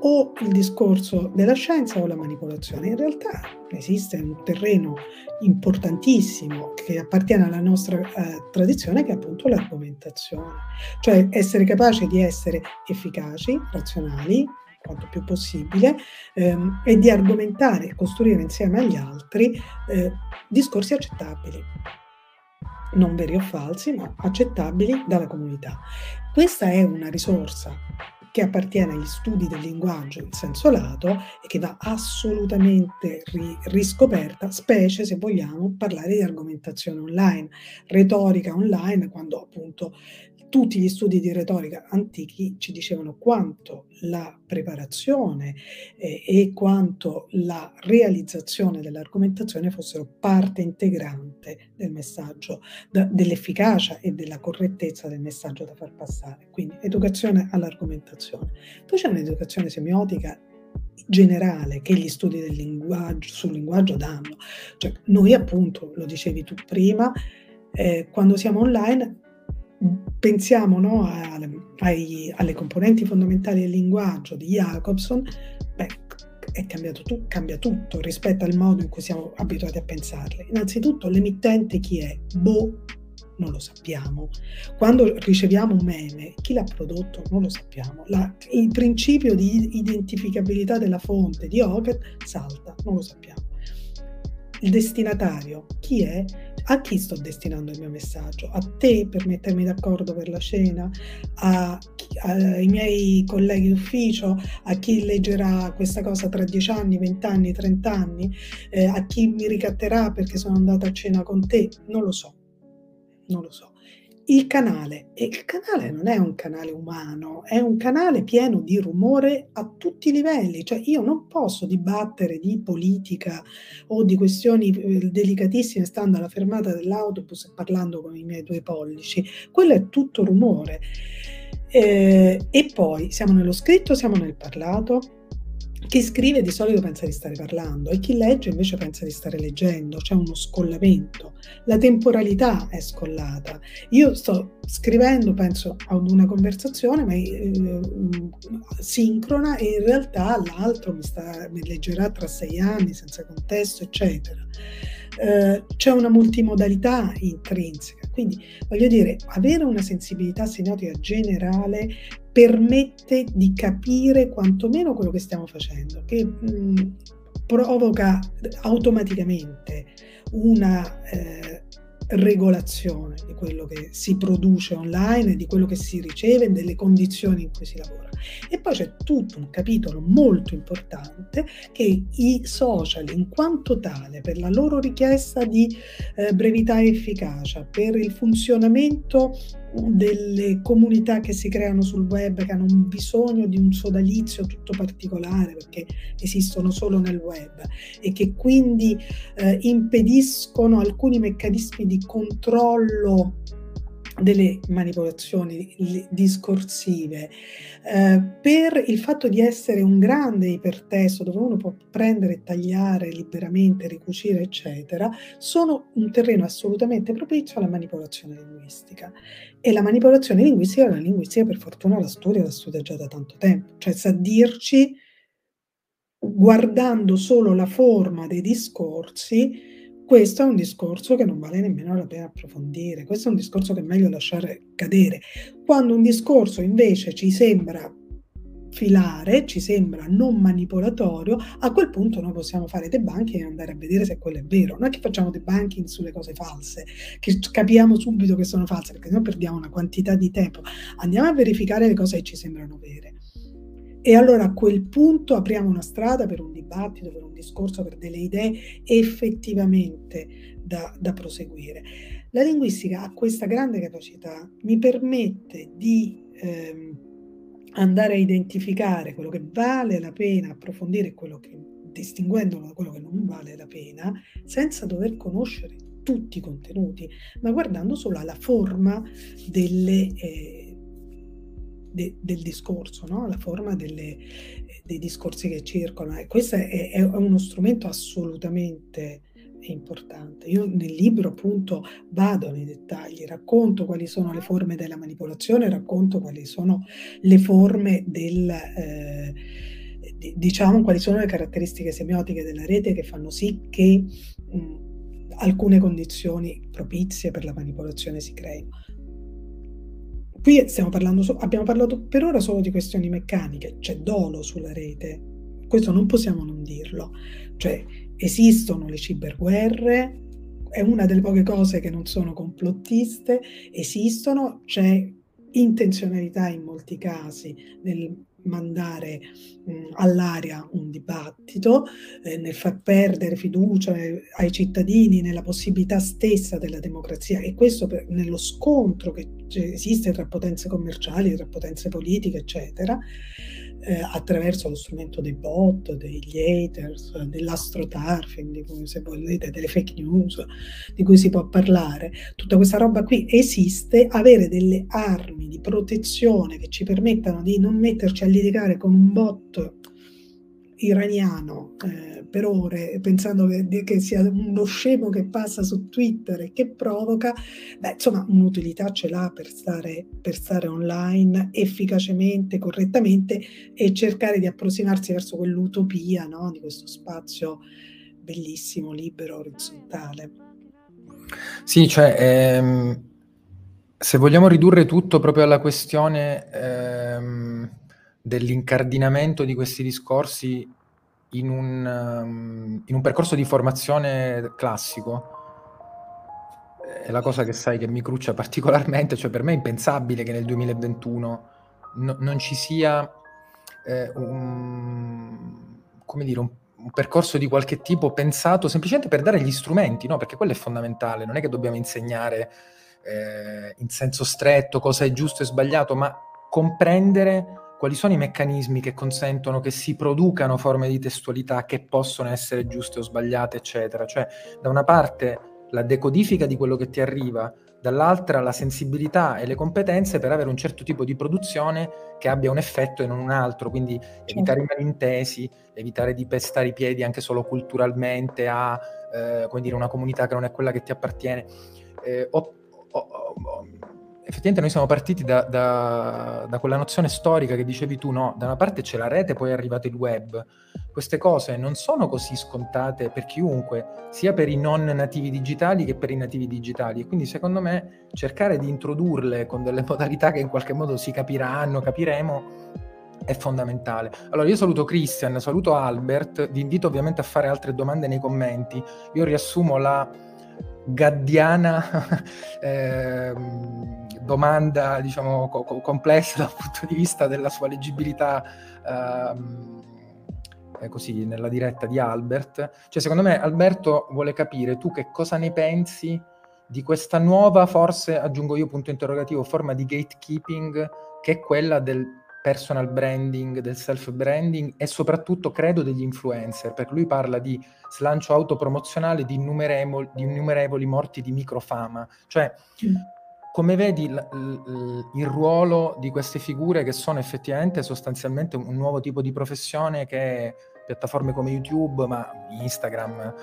o il discorso della scienza o la manipolazione. In realtà esiste un terreno importantissimo che appartiene alla nostra eh, tradizione che è appunto l'argomentazione, cioè essere capaci di essere efficaci, razionali, quanto più possibile, ehm, e di argomentare e costruire insieme agli altri eh, discorsi accettabili, non veri o falsi, ma accettabili dalla comunità. Questa è una risorsa che appartiene agli studi del linguaggio in senso lato e che va assolutamente ri- riscoperta, specie se vogliamo parlare di argomentazione online, retorica online, quando appunto tutti gli studi di retorica antichi ci dicevano quanto la preparazione eh, e quanto la realizzazione dell'argomentazione fossero parte integrante del messaggio, da, dell'efficacia e della correttezza del messaggio da far passare. Quindi educazione all'argomentazione. Poi c'è un'educazione semiotica generale che gli studi del linguaggio, sul linguaggio danno. Cioè, noi appunto, lo dicevi tu prima, eh, quando siamo online pensiamo no, alle, ai, alle componenti fondamentali del linguaggio di Jacobson, beh, è cambiato tu, cambia tutto rispetto al modo in cui siamo abituati a pensarle. Innanzitutto l'emittente chi è? Boh, non lo sappiamo. Quando riceviamo un meme, chi l'ha prodotto non lo sappiamo. La, il principio di identificabilità della fonte di Hockett salta, non lo sappiamo. Il destinatario, chi è? A chi sto destinando il mio messaggio? A te per mettermi d'accordo per la cena? A, ai miei colleghi d'ufficio? A chi leggerà questa cosa tra 10 anni, 20 anni, 30 anni? Eh, a chi mi ricatterà perché sono andata a cena con te? Non lo so. Non lo so il canale. E il canale non è un canale umano, è un canale pieno di rumore a tutti i livelli. Cioè io non posso dibattere di politica o di questioni eh, delicatissime stando alla fermata dell'autobus e parlando con i miei due pollici. Quello è tutto rumore. Eh, e poi siamo nello scritto, siamo nel parlato. Chi scrive di solito pensa di stare parlando e chi legge invece pensa di stare leggendo, c'è uno scollamento, la temporalità è scollata. Io sto scrivendo, penso ad una conversazione, ma eh, sincrona e in realtà l'altro mi, sta, mi leggerà tra sei anni senza contesto, eccetera. Eh, c'è una multimodalità intrinseca, quindi voglio dire, avere una sensibilità semiotica generale permette di capire quantomeno quello che stiamo facendo, che mh, provoca automaticamente una eh, regolazione di quello che si produce online, di quello che si riceve, delle condizioni in cui si lavora. E poi c'è tutto un capitolo molto importante che i social in quanto tale, per la loro richiesta di eh, brevità e efficacia, per il funzionamento delle comunità che si creano sul web che hanno bisogno di un sodalizio tutto particolare perché esistono solo nel web e che quindi eh, impediscono alcuni meccanismi di controllo delle manipolazioni discorsive, eh, per il fatto di essere un grande ipertesto dove uno può prendere, tagliare liberamente, ricucire, eccetera, sono un terreno assolutamente propizio alla manipolazione linguistica. E la manipolazione linguistica, la linguistica per fortuna la studia, la studia già da tanto tempo, cioè sa dirci, guardando solo la forma dei discorsi, questo è un discorso che non vale nemmeno la pena approfondire, questo è un discorso che è meglio lasciare cadere. Quando un discorso invece ci sembra filare, ci sembra non manipolatorio, a quel punto noi possiamo fare debunking e andare a vedere se quello è vero. Non è che facciamo debunking sulle cose false, che capiamo subito che sono false, perché noi perdiamo una quantità di tempo. Andiamo a verificare le cose che ci sembrano vere. E allora a quel punto apriamo una strada per un dibattito, per un discorso, per delle idee effettivamente da, da proseguire. La linguistica ha questa grande capacità, mi permette di ehm, andare a identificare quello che vale la pena approfondire quello che distinguendolo da quello che non vale la pena, senza dover conoscere tutti i contenuti, ma guardando solo alla forma delle, eh, de, del discorso, no? la forma delle, dei discorsi che circolano e questo è, è uno strumento assolutamente importante. Io nel libro appunto vado nei dettagli, racconto quali sono le forme della manipolazione, racconto quali sono le forme del... Eh, diciamo quali sono le caratteristiche semiotiche della rete che fanno sì che mh, alcune condizioni propizie per la manipolazione si creino. Qui parlando, abbiamo parlato per ora solo di questioni meccaniche, c'è dolo sulla rete, questo non possiamo non dirlo, cioè esistono le ciberguerre, è una delle poche cose che non sono complottiste, esistono, c'è intenzionalità in molti casi nel mandare mh, all'aria un dibattito, eh, nel far perdere fiducia ai cittadini nella possibilità stessa della democrazia. E questo per, nello scontro che esiste tra potenze commerciali, tra potenze politiche, eccetera eh, attraverso lo strumento dei bot, degli haters, dell'astroturfing, cui se volete, delle fake news, di cui si può parlare. Tutta questa roba qui esiste, avere delle armi di protezione che ci permettano di non metterci a litigare con un bot iraniano eh, per ore pensando che, che, sia uno scemo che passa su Twitter e che provoca, beh, insomma un'utilità ce l'ha per stare, per stare online efficacemente, correttamente e cercare di approssimarsi verso quell'utopia no? di questo spazio bellissimo, libero, orizzontale. Sì, cioè, ehm, se vogliamo ridurre tutto proprio alla questione... Ehm dell'incardinamento di questi discorsi in un, um, in un percorso di formazione classico è la cosa che sai che mi cruccia particolarmente, cioè per me è impensabile che nel 2021 no, non ci sia eh, un, come dire, un, un, percorso di qualche tipo pensato semplicemente per dare gli strumenti, no? perché quello è fondamentale, non è che dobbiamo insegnare eh, in senso stretto cosa è giusto e sbagliato, ma comprendere quali sono i meccanismi che consentono che si producano forme di testualità che possono essere giuste o sbagliate, eccetera. Cioè, da una parte la decodifica di quello che ti arriva, dall'altra la sensibilità e le competenze per avere un certo tipo di produzione che abbia un effetto e non un altro, quindi evitare i malintesi, evitare di pestare i piedi anche solo culturalmente a eh, dire, una comunità che non è quella che ti appartiene. Eh, o, o, o, effettivamente noi siamo partiti da, da, da, quella nozione storica che dicevi tu, no, da una parte c'è la rete, poi è arrivato il web. Queste cose non sono così scontate per chiunque, sia per i non nativi digitali che per i nativi digitali. E quindi secondo me cercare di introdurle con delle modalità che in qualche modo si capiranno, capiremo, è fondamentale. Allora io saluto Christian, saluto Albert, vi invito ovviamente a fare altre domande nei commenti. Io riassumo la gaddiana eh, domanda diciamo co- complessa dal punto di vista della sua leggibilità eh, così nella diretta di Albert. Cioè secondo me Alberto vuole capire tu che cosa ne pensi di questa nuova forse aggiungo io punto interrogativo forma di gatekeeping che è quella del personal branding, del self branding e soprattutto credo degli influencer, perché lui parla di slancio autopromozionale di, innumerevoli, di innumerevoli morti di microfama. Cioè, mm. come vedi l- l- il ruolo di queste figure che sono effettivamente sostanzialmente un nuovo tipo di professione che piattaforme come YouTube, ma Instagram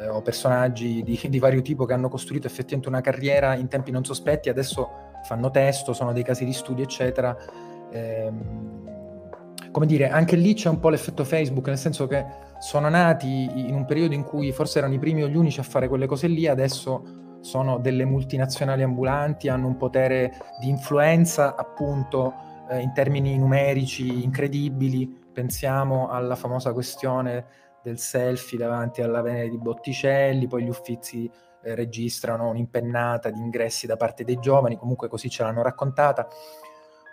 eh, o personaggi di, di vario tipo che hanno costruito effettivamente una carriera in tempi non sospetti, adesso fanno testo, sono dei casi di studio, eccetera ehm, come dire, anche lì c'è un po' l'effetto Facebook, nel senso che sono nati in un periodo in cui forse erano i primi o gli unici a fare quelle cose lì, adesso sono delle multinazionali ambulanti, hanno un potere di influenza appunto eh, in termini numerici incredibili. Pensiamo alla famosa questione del selfie davanti alla Venere di Botticelli, poi gli uffizi eh, registrano un'impennata di ingressi da parte dei giovani, comunque così ce l'hanno raccontata.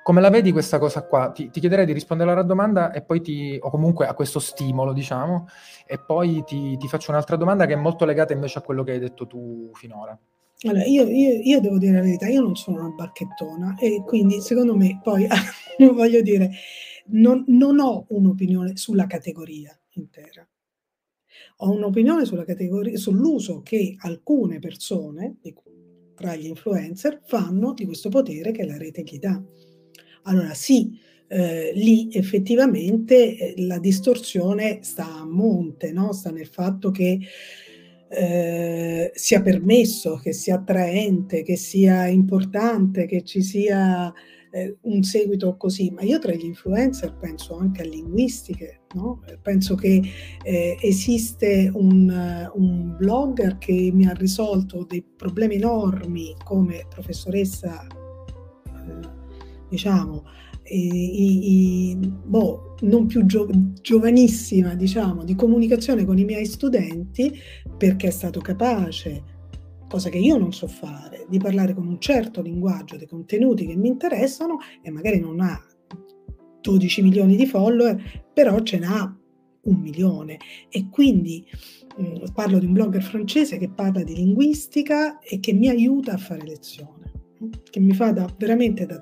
Come la vedi questa cosa qua? Ti, ti, chiederei di rispondere alla domanda e poi ti, o comunque a questo stimolo, diciamo, e poi ti, ti, faccio un'altra domanda che è molto legata invece a quello che hai detto tu finora. Allora, io, io, io devo dire la verità, io non sono una bacchettona e quindi secondo me poi, voglio dire, non, non ho un'opinione sulla categoria intera. Ho un'opinione sulla categoria, sull'uso che alcune persone, tra gli influencer, fanno di questo potere che la rete gli dà. Allora sì, eh, lì effettivamente eh, la distorsione sta a monte, no? sta nel fatto che eh, sia permesso, che sia attraente, che sia importante, che ci sia eh, un seguito così, ma io tra gli influencer penso anche a linguistiche, no? penso che eh, esiste un, un, blogger che mi ha risolto dei problemi enormi come professoressa, diciamo, i, i, boh, non più gio, giovanissima, diciamo, di comunicazione con i miei studenti perché è stato capace cosa che io non so fare, di parlare con un certo linguaggio dei contenuti che mi interessano e magari non ha 12 milioni di follower, però ce n'ha un milione. E quindi mh, parlo di un blogger francese che parla di linguistica e che mi aiuta a fare lezione, che mi fa da, veramente da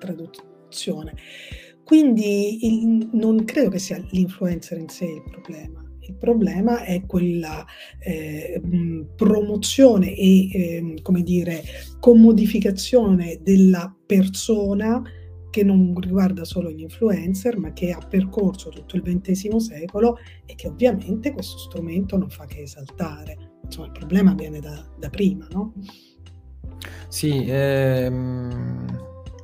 traduzione. Quindi il, non credo che sia l'influencer in sé il problema, il problema è quella eh, promozione e, eh, come dire, commodificazione della persona che non riguarda solo gli influencer, ma che ha percorso tutto il XX secolo e che ovviamente questo strumento non fa che esaltare. Insomma, il problema viene da, da prima, no? Sì, ehm,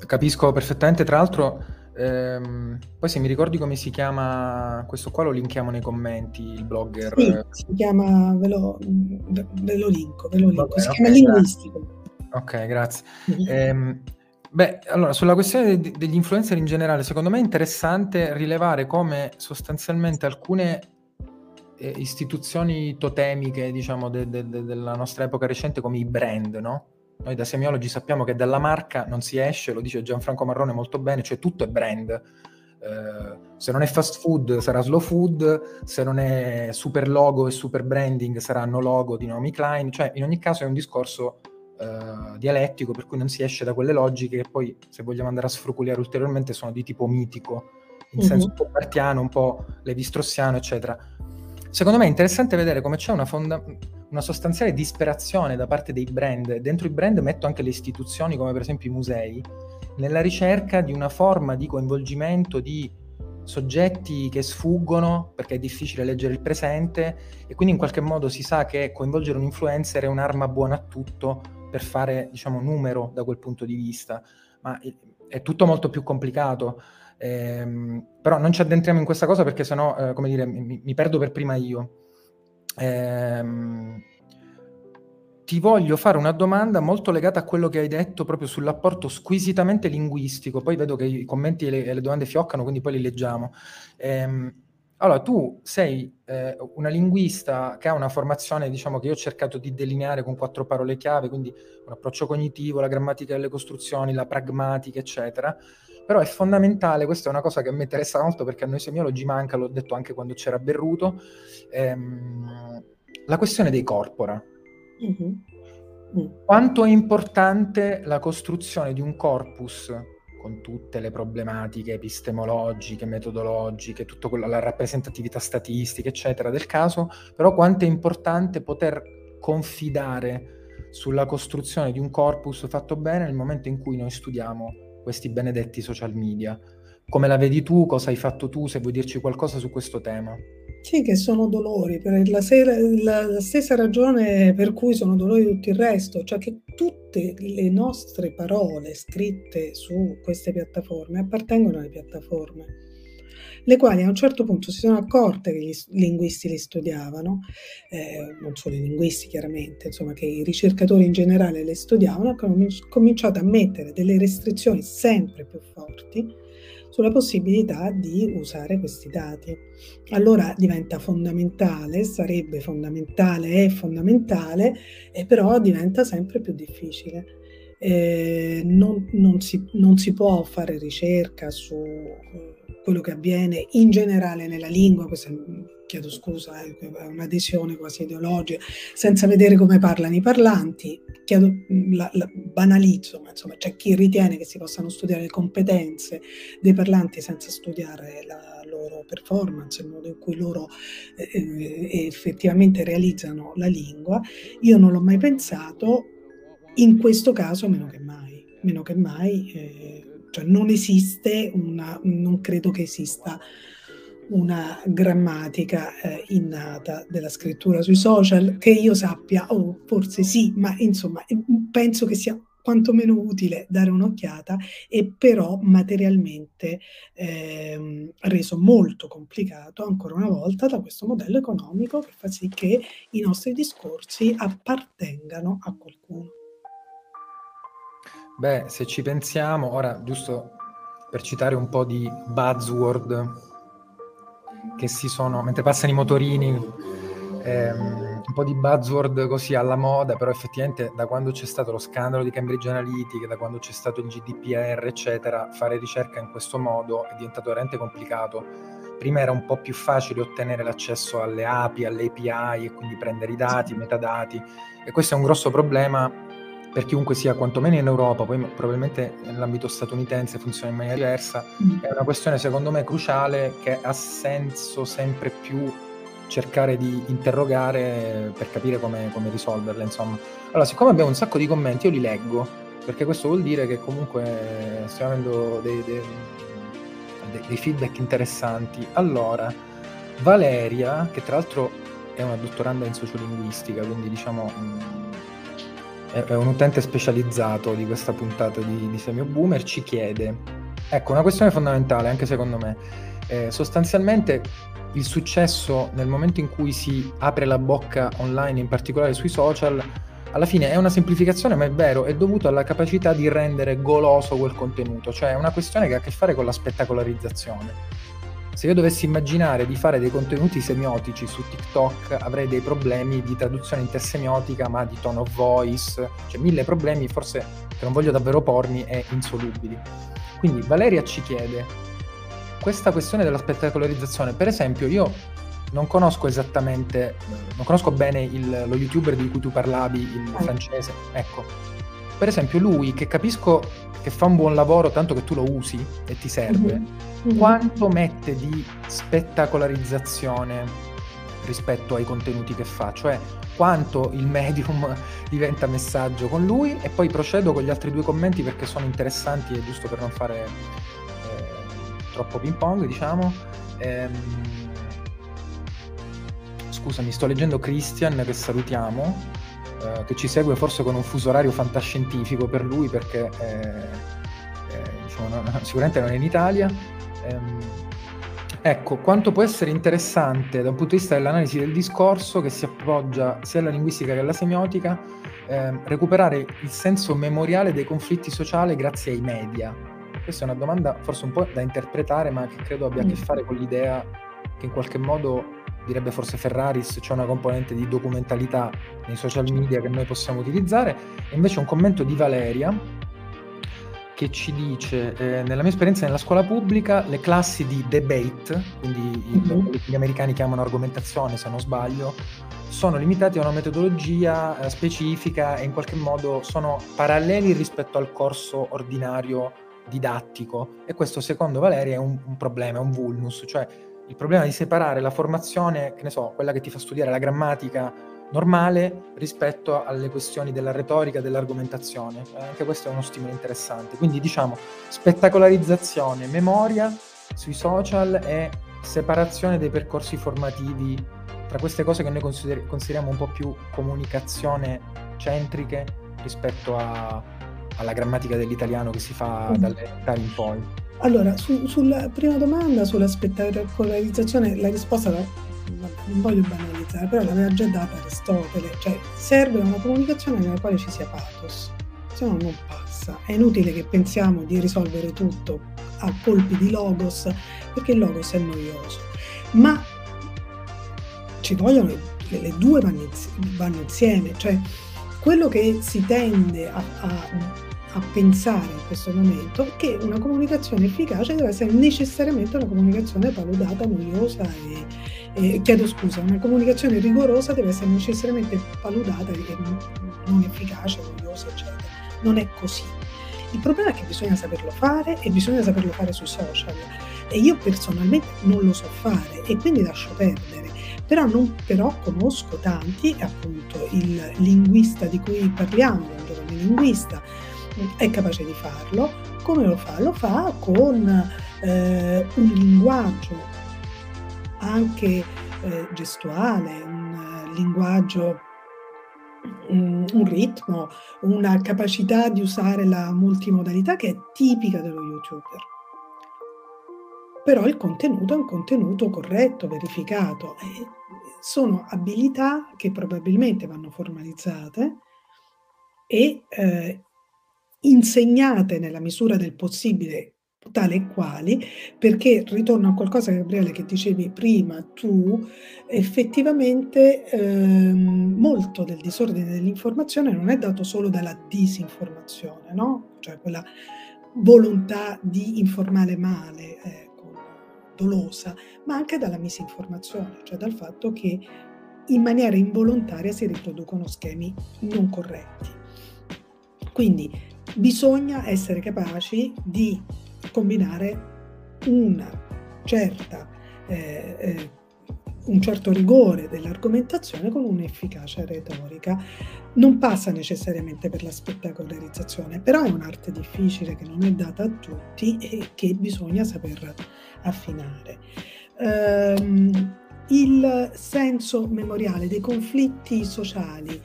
capisco perfettamente. Tra l'altro, Ehm, poi se mi ricordi come si chiama, questo qua lo linkiamo nei commenti, il blogger. Sì, si chiama, ve lo, ve lo linko, ve lo linko. Vabbè, si okay, chiama Linguistico. Ok, grazie. Mm-hmm. Ehm, beh, allora, sulla questione de- degli influencer in generale, secondo me è interessante rilevare come sostanzialmente alcune eh, istituzioni totemiche, diciamo, de- de- della nostra epoca recente, come i brand, no? Noi da semiologi sappiamo che dalla marca non si esce, lo dice Gianfranco Marrone molto bene, cioè tutto è brand. Eh, se non è fast food sarà slow food, se non è super logo e super branding saranno logo di Naomi Klein, cioè in ogni caso è un discorso eh, dialettico per cui non si esce da quelle logiche che poi se vogliamo andare a sfruculiare ulteriormente sono di tipo mitico, in uh-huh. senso un po' partiano, un po' levistrossiano, eccetera. Secondo me è interessante vedere come c'è una fondamentale una sostanziale disperazione da parte dei brand, dentro i brand metto anche le istituzioni come per esempio i musei, nella ricerca di una forma di coinvolgimento di soggetti che sfuggono perché è difficile leggere il presente e quindi in qualche modo si sa che coinvolgere un influencer è un'arma buona a tutto per fare diciamo numero da quel punto di vista, ma è tutto molto più complicato. Ehm, però non ci addentriamo in questa cosa perché sennò, eh, come dire, mi, mi perdo per prima io. Ehm, ti voglio fare una domanda molto legata a quello che hai detto proprio sull'apporto squisitamente linguistico. Poi vedo che i commenti e le, e le domande fioccano, quindi poi li leggiamo. Ehm, allora, tu sei eh, una linguista che ha una formazione, diciamo, che io ho cercato di delineare con quattro parole chiave, quindi un approccio cognitivo, la grammatica delle costruzioni, la pragmatica, eccetera. Però è fondamentale, questa è una cosa che mi interessa molto perché a noi semiologi manca, l'ho detto anche quando c'era Berruto, ehm, la questione dei corpora. Mm-hmm. Mm. Quanto è importante la costruzione di un corpus con tutte le problematiche epistemologiche, metodologiche, tutta la rappresentatività statistica, eccetera, del caso, però quanto è importante poter confidare sulla costruzione di un corpus fatto bene nel momento in cui noi studiamo questi benedetti social media. Come la vedi tu? Cosa hai fatto tu? Se vuoi dirci qualcosa su questo tema. Sì, che sono dolori, per la, sera, la, la, stessa ragione per cui sono dolori tutto il resto, cioè che tutte le nostre parole scritte su queste piattaforme appartengono alle piattaforme le quali a un certo punto si sono accorte che gli linguisti li studiavano, eh, non solo i linguisti chiaramente, insomma che i ricercatori in generale le studiavano, hanno cominciato a mettere delle restrizioni sempre più forti sulla possibilità di usare questi dati. Allora diventa fondamentale, sarebbe fondamentale, è fondamentale, e però diventa sempre più difficile. Eh, non, non, si, non, si, può fare ricerca su quello che avviene in generale nella lingua, questa chiedo scusa, è un'adesione quasi ideologica, senza vedere come parlano i parlanti, chiedo, la, la, banalizzo, ma insomma c'è chi ritiene che si possano studiare le competenze dei parlanti senza studiare la loro performance, il modo in cui loro eh, eh effettivamente realizzano la lingua. Io non l'ho mai pensato, in questo caso meno che mai, meno che mai, eh, cioè non esiste una, non credo che esista una grammatica eh, innata della scrittura sui social, che io sappia, o oh, forse sì, ma insomma penso che sia quantomeno utile dare un'occhiata e però materialmente eh, reso molto complicato ancora una volta da questo modello economico che fa sì che i nostri discorsi appartengano a qualcuno. Beh, se ci pensiamo, ora giusto per citare un po' di buzzword che si sono, mentre passano i motorini, ehm, un po' di buzzword così alla moda, però effettivamente da quando c'è stato lo scandalo di Cambridge Analytica, da quando c'è stato il GDPR, eccetera, fare ricerca in questo modo è diventato veramente complicato. Prima era un po' più facile ottenere l'accesso alle API, alle API e quindi prendere i dati, i metadati e questo è un grosso problema per chiunque sia quantomeno in Europa, poi probabilmente nell'ambito statunitense funziona in maniera diversa, mm. è una questione secondo me cruciale che ha senso sempre più cercare di interrogare per capire come, come risolverla. Insomma. Allora, siccome abbiamo un sacco di commenti, io li leggo, perché questo vuol dire che comunque stiamo avendo dei, dei, dei feedback interessanti. Allora, Valeria, che tra l'altro è una dottoranda in sociolinguistica, quindi diciamo è un utente specializzato di questa puntata di, di Semio Boomer, ci chiede, ecco, una questione fondamentale anche secondo me, eh, sostanzialmente il successo nel momento in cui si apre la bocca online, in particolare sui social, alla fine è una semplificazione, ma è vero, è dovuto alla capacità di rendere goloso quel contenuto, cioè è una questione che ha a che fare con la spettacolarizzazione se io dovessi immaginare di fare dei contenuti semiotici su TikTok avrei dei problemi di traduzione intersemiotica, ma di tone of voice, cioè mille problemi forse che non voglio davvero pormi e insolubili. Quindi Valeria ci chiede, questa questione della spettacolarizzazione, per esempio io non conosco esattamente, non conosco bene il, lo youtuber di cui tu parlavi, il francese, ecco, per esempio lui che capisco che fa un buon lavoro tanto che tu lo usi e ti serve, mm-hmm. quanto mette di spettacolarizzazione rispetto ai contenuti che fa, cioè quanto il medium diventa messaggio con lui e poi procedo con gli altri due commenti perché sono interessanti e giusto per non fare eh, troppo ping pong diciamo. Ehm, scusami, sto leggendo Christian che salutiamo eh, che ci segue forse con un fuso orario fantascientifico per lui perché eh, eh, diciamo, no, sicuramente non è in Italia. Ehm, ecco, quanto può essere interessante da un punto di vista dell'analisi del discorso che si appoggia sia alla linguistica che alla semiotica, ehm, recuperare il senso memoriale dei conflitti sociali grazie ai media. Questa è una domanda forse un po' da interpretare, ma che credo abbia a che mm. fare con l'idea che in qualche modo direbbe forse Ferraris, c'è una componente di documentalità nei social media che noi possiamo utilizzare. E invece un commento di Valeria che ci dice, eh, nella mia esperienza nella scuola pubblica, le classi di debate, quindi mm-hmm. che gli americani chiamano argomentazione se non sbaglio, sono limitati a una metodologia eh, specifica e in qualche modo sono paralleli rispetto al corso ordinario didattico e questo secondo Valeria è un, un problema, è un vulnus, cioè il problema di separare la formazione, che ne so, quella che ti fa studiare la grammatica normale rispetto alle questioni della retorica, dell'argomentazione. Eh, anche questo è uno stimolo interessante. Quindi diciamo spettacolarizzazione, memoria sui social e separazione dei percorsi formativi tra queste cose che noi consider- consideriamo un po' più comunicazione centriche rispetto a, alla grammatica dell'italiano che si fa dalle elementari in poi. Allora, su, sulla prima domanda, sulla spettacolarizzazione, la risposta la, non voglio banalizzare, però l'aveva già data Aristotele, cioè serve una comunicazione nella quale ci sia pathos, se no non passa. È inutile che pensiamo di risolvere tutto a colpi di logos, perché il logos è noioso, ma ci vogliono le, le due vanno, insieme, cioè quello che si tende a, a a pensare in questo momento che una comunicazione efficace deve essere necessariamente una comunicazione paludata, noiosa e, e chiedo scusa, una comunicazione rigorosa deve essere necessariamente paludata e non efficace, noiosa, eccetera. Non è così. Il problema è che bisogna saperlo fare e bisogna saperlo fare sui social. E io personalmente non lo so fare e quindi lascio perdere. Però, non, però conosco tanti, appunto il linguista di cui parliamo, giovane linguista, è capace di farlo. Come lo fa? Lo fa con eh, un linguaggio anche eh, gestuale, un linguaggio un, un ritmo, una capacità di usare la multimodalità che è tipica dello youtuber. Però il contenuto è un contenuto corretto, verificato. Sono abilità che probabilmente vanno formalizzate e eh, insegnate nella misura del possibile tale e quali, perché ritorno a qualcosa, Gabriele, che dicevi prima tu, effettivamente ehm, molto del disordine dell'informazione non è dato solo dalla disinformazione, no? Cioè quella volontà di informare male, ecco, dolosa, ma anche dalla misinformazione, cioè dal fatto che in maniera involontaria si riproducono schemi non corretti. Quindi bisogna essere capaci di combinare una certa, eh, eh, un certo rigore dell'argomentazione con un'efficacia retorica. Non passa necessariamente per la spettacolarizzazione, però è un'arte difficile che non è data a tutti e che bisogna saper affinare. Um, il senso memoriale dei conflitti sociali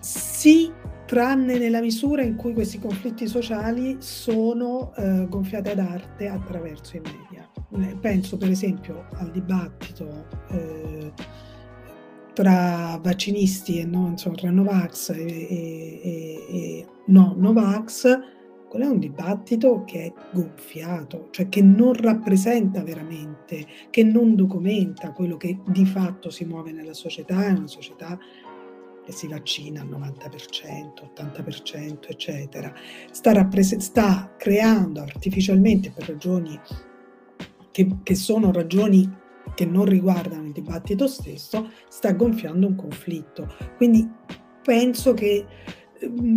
si tranne nella misura in cui questi conflitti sociali sono eh, gonfiati ad arte attraverso i media. Penso per esempio al dibattito eh, tra vaccinisti e no, insomma, tra Novax e, e, e, e no Novax, quello è un dibattito che è gonfiato, cioè che non rappresenta veramente, che non documenta quello che di fatto si muove nella società, è una società che si vaccina al 90%, 80%, eccetera, sta, rappres- sta creando artificialmente per ragioni che, che sono ragioni che non riguardano il dibattito stesso, sta gonfiando un conflitto. Quindi penso che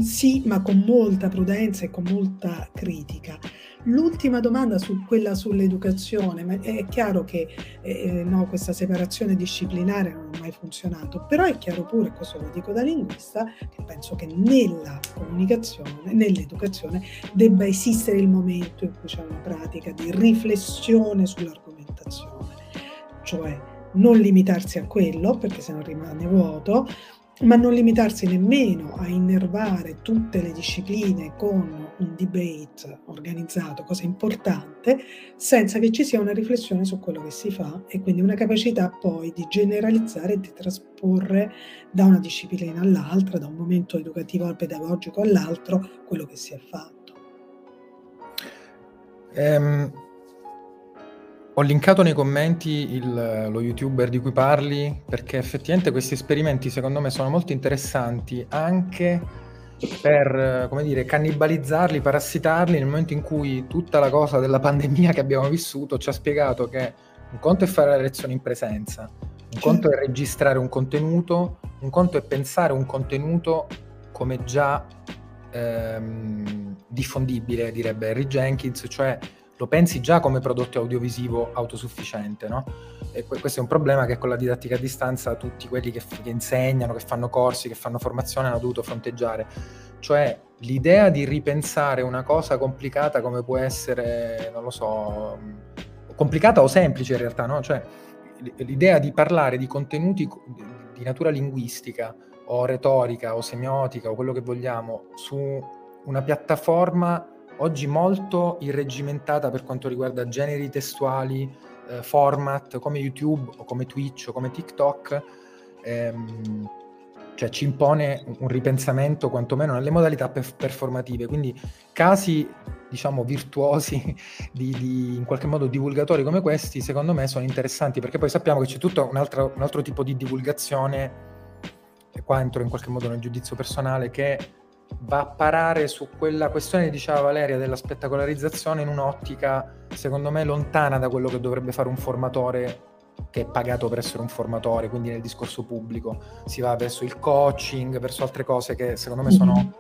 sì, ma con molta prudenza e con molta critica. L'ultima domanda su quella sull'educazione, ma è chiaro che eh, eh, no, questa separazione disciplinare non ha mai funzionato, però è chiaro pure, questo lo dico da linguista, che penso che nella comunicazione, nell'educazione, debba esistere il momento in cui c'è una pratica di riflessione sull'argomentazione, cioè non limitarsi a quello, perché se no rimane vuoto, ma non limitarsi nemmeno a innervare tutte le discipline con un debate organizzato, cosa importante, senza che ci sia una riflessione su quello che si fa e quindi una capacità poi di generalizzare e di trasporre da una disciplina all'altra, da un momento educativo al pedagogico all'altro, quello che si è fatto. Um ho linkato nei commenti il, lo youtuber di cui parli perché effettivamente questi esperimenti secondo me sono molto interessanti anche per, come dire, cannibalizzarli, parassitarli nel momento in cui tutta la cosa della pandemia che abbiamo vissuto ci ha spiegato che un conto è fare la lezione in presenza, un conto è registrare un contenuto, un conto è pensare un contenuto come già ehm, diffondibile, direbbe Harry Jenkins, cioè lo pensi già come prodotto audiovisivo autosufficiente, no? E questo è un problema che con la didattica a distanza tutti quelli che, che insegnano, che fanno corsi, che fanno formazione hanno dovuto fronteggiare. Cioè l'idea di ripensare una cosa complicata come può essere, non lo so, complicata o semplice in realtà, no? Cioè l'idea di parlare di contenuti di natura linguistica o retorica o semiotica o quello che vogliamo su una piattaforma oggi molto irreggimentata per quanto riguarda generi testuali, eh, format come YouTube o come Twitch o come TikTok, ehm, cioè ci impone un ripensamento quantomeno nelle modalità per- performative, quindi casi diciamo virtuosi di, di, in qualche modo divulgatori come questi secondo me sono interessanti perché poi sappiamo che c'è tutto un altro, un altro tipo di divulgazione e qua entro in qualche modo nel giudizio personale che va a parare su quella questione, diceva Valeria, della spettacolarizzazione in un'ottica, secondo me, lontana da quello che dovrebbe fare un formatore che è pagato per essere un formatore, quindi nel discorso pubblico. Si va verso il coaching, verso altre cose che secondo me sono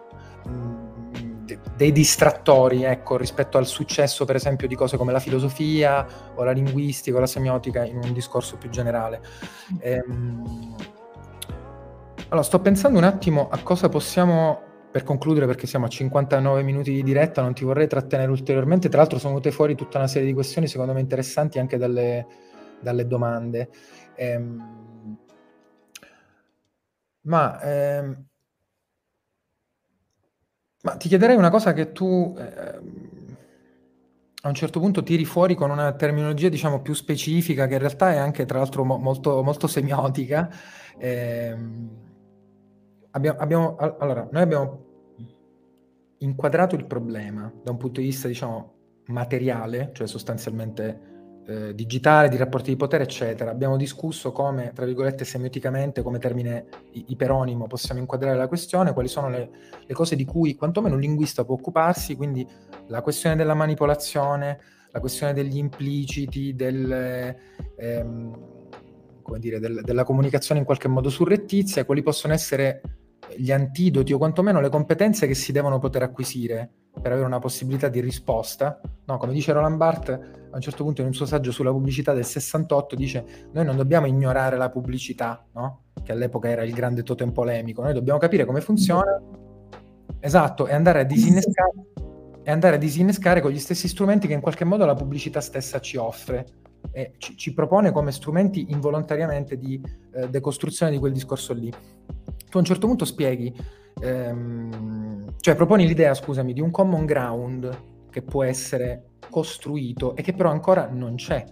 mh, mm, dei distrattori, ecco, rispetto al successo, per esempio, di cose come la filosofia o la linguistica o la semiotica in un discorso più generale. Ehm, allora, sto pensando un attimo a cosa possiamo per concludere, perché siamo a 59 minuti di diretta, non ti vorrei trattenere ulteriormente. Tra l'altro, sono venute fuori tutta una serie di questioni, secondo me interessanti anche dalle, dalle domande. Ehm, ma, ehm, ma, ti chiederei una cosa che tu eh, a un certo punto tiri fuori con una terminologia, diciamo, più specifica, che in realtà è anche, tra l'altro, mo- molto, molto semiotica. Abbiamo, abbiamo, allora, noi abbiamo inquadrato il problema da un punto di vista, diciamo, materiale, cioè sostanzialmente eh, digitale, di rapporti di potere, eccetera. Abbiamo discusso come, tra virgolette, semioticamente, come termine iperonimo possiamo inquadrare la questione, quali sono le, le cose di cui quantomeno un linguista può occuparsi, quindi la questione della manipolazione, la questione degli impliciti, del... Ehm, dire, del, della comunicazione in qualche modo surrettizia, quali possono essere gli antidoti o quantomeno le competenze che si devono poter acquisire per avere una possibilità di risposta. No, come dice Roland Barthes, a un certo punto in un suo saggio sulla pubblicità del 68 dice noi non dobbiamo ignorare la pubblicità, no? che all'epoca era il grande totem polemico, noi dobbiamo capire come funziona, esatto, e andare a disinnescare, e andare a disinnescare con gli stessi strumenti che in qualche modo la pubblicità stessa ci offre e ci, ci propone come strumenti involontariamente di eh, decostruzione di quel discorso lì tu a un certo punto spieghi, ehm, cioè proponi l'idea, scusami, di un common ground che può essere costruito e che però ancora non c'è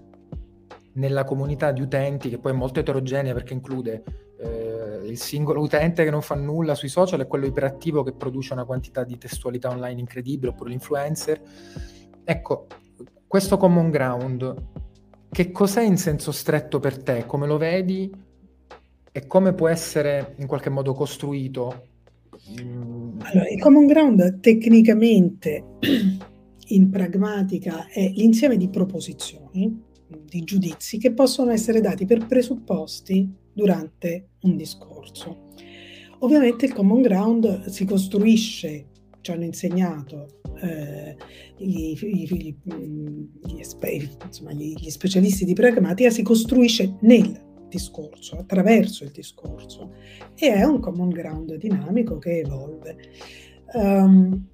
nella comunità di utenti, che poi è molto eterogenea perché include eh, il singolo utente che non fa nulla sui social e quello iperattivo che produce una quantità di testualità online incredibile, oppure l'influencer. Ecco, questo common ground, che cos'è in senso stretto per te? Come lo vedi? e come può essere in qualche modo costruito? Allora, il common ground tecnicamente in pragmatica è l'insieme di proposizioni, di giudizi che possono essere dati per presupposti durante un discorso. Ovviamente il common ground si costruisce, ci hanno insegnato eh, gli, gli, gli, insomma, gli, specialisti di pragmatica, si costruisce nel discorso, attraverso il discorso e è un common ground dinamico che evolve. Um,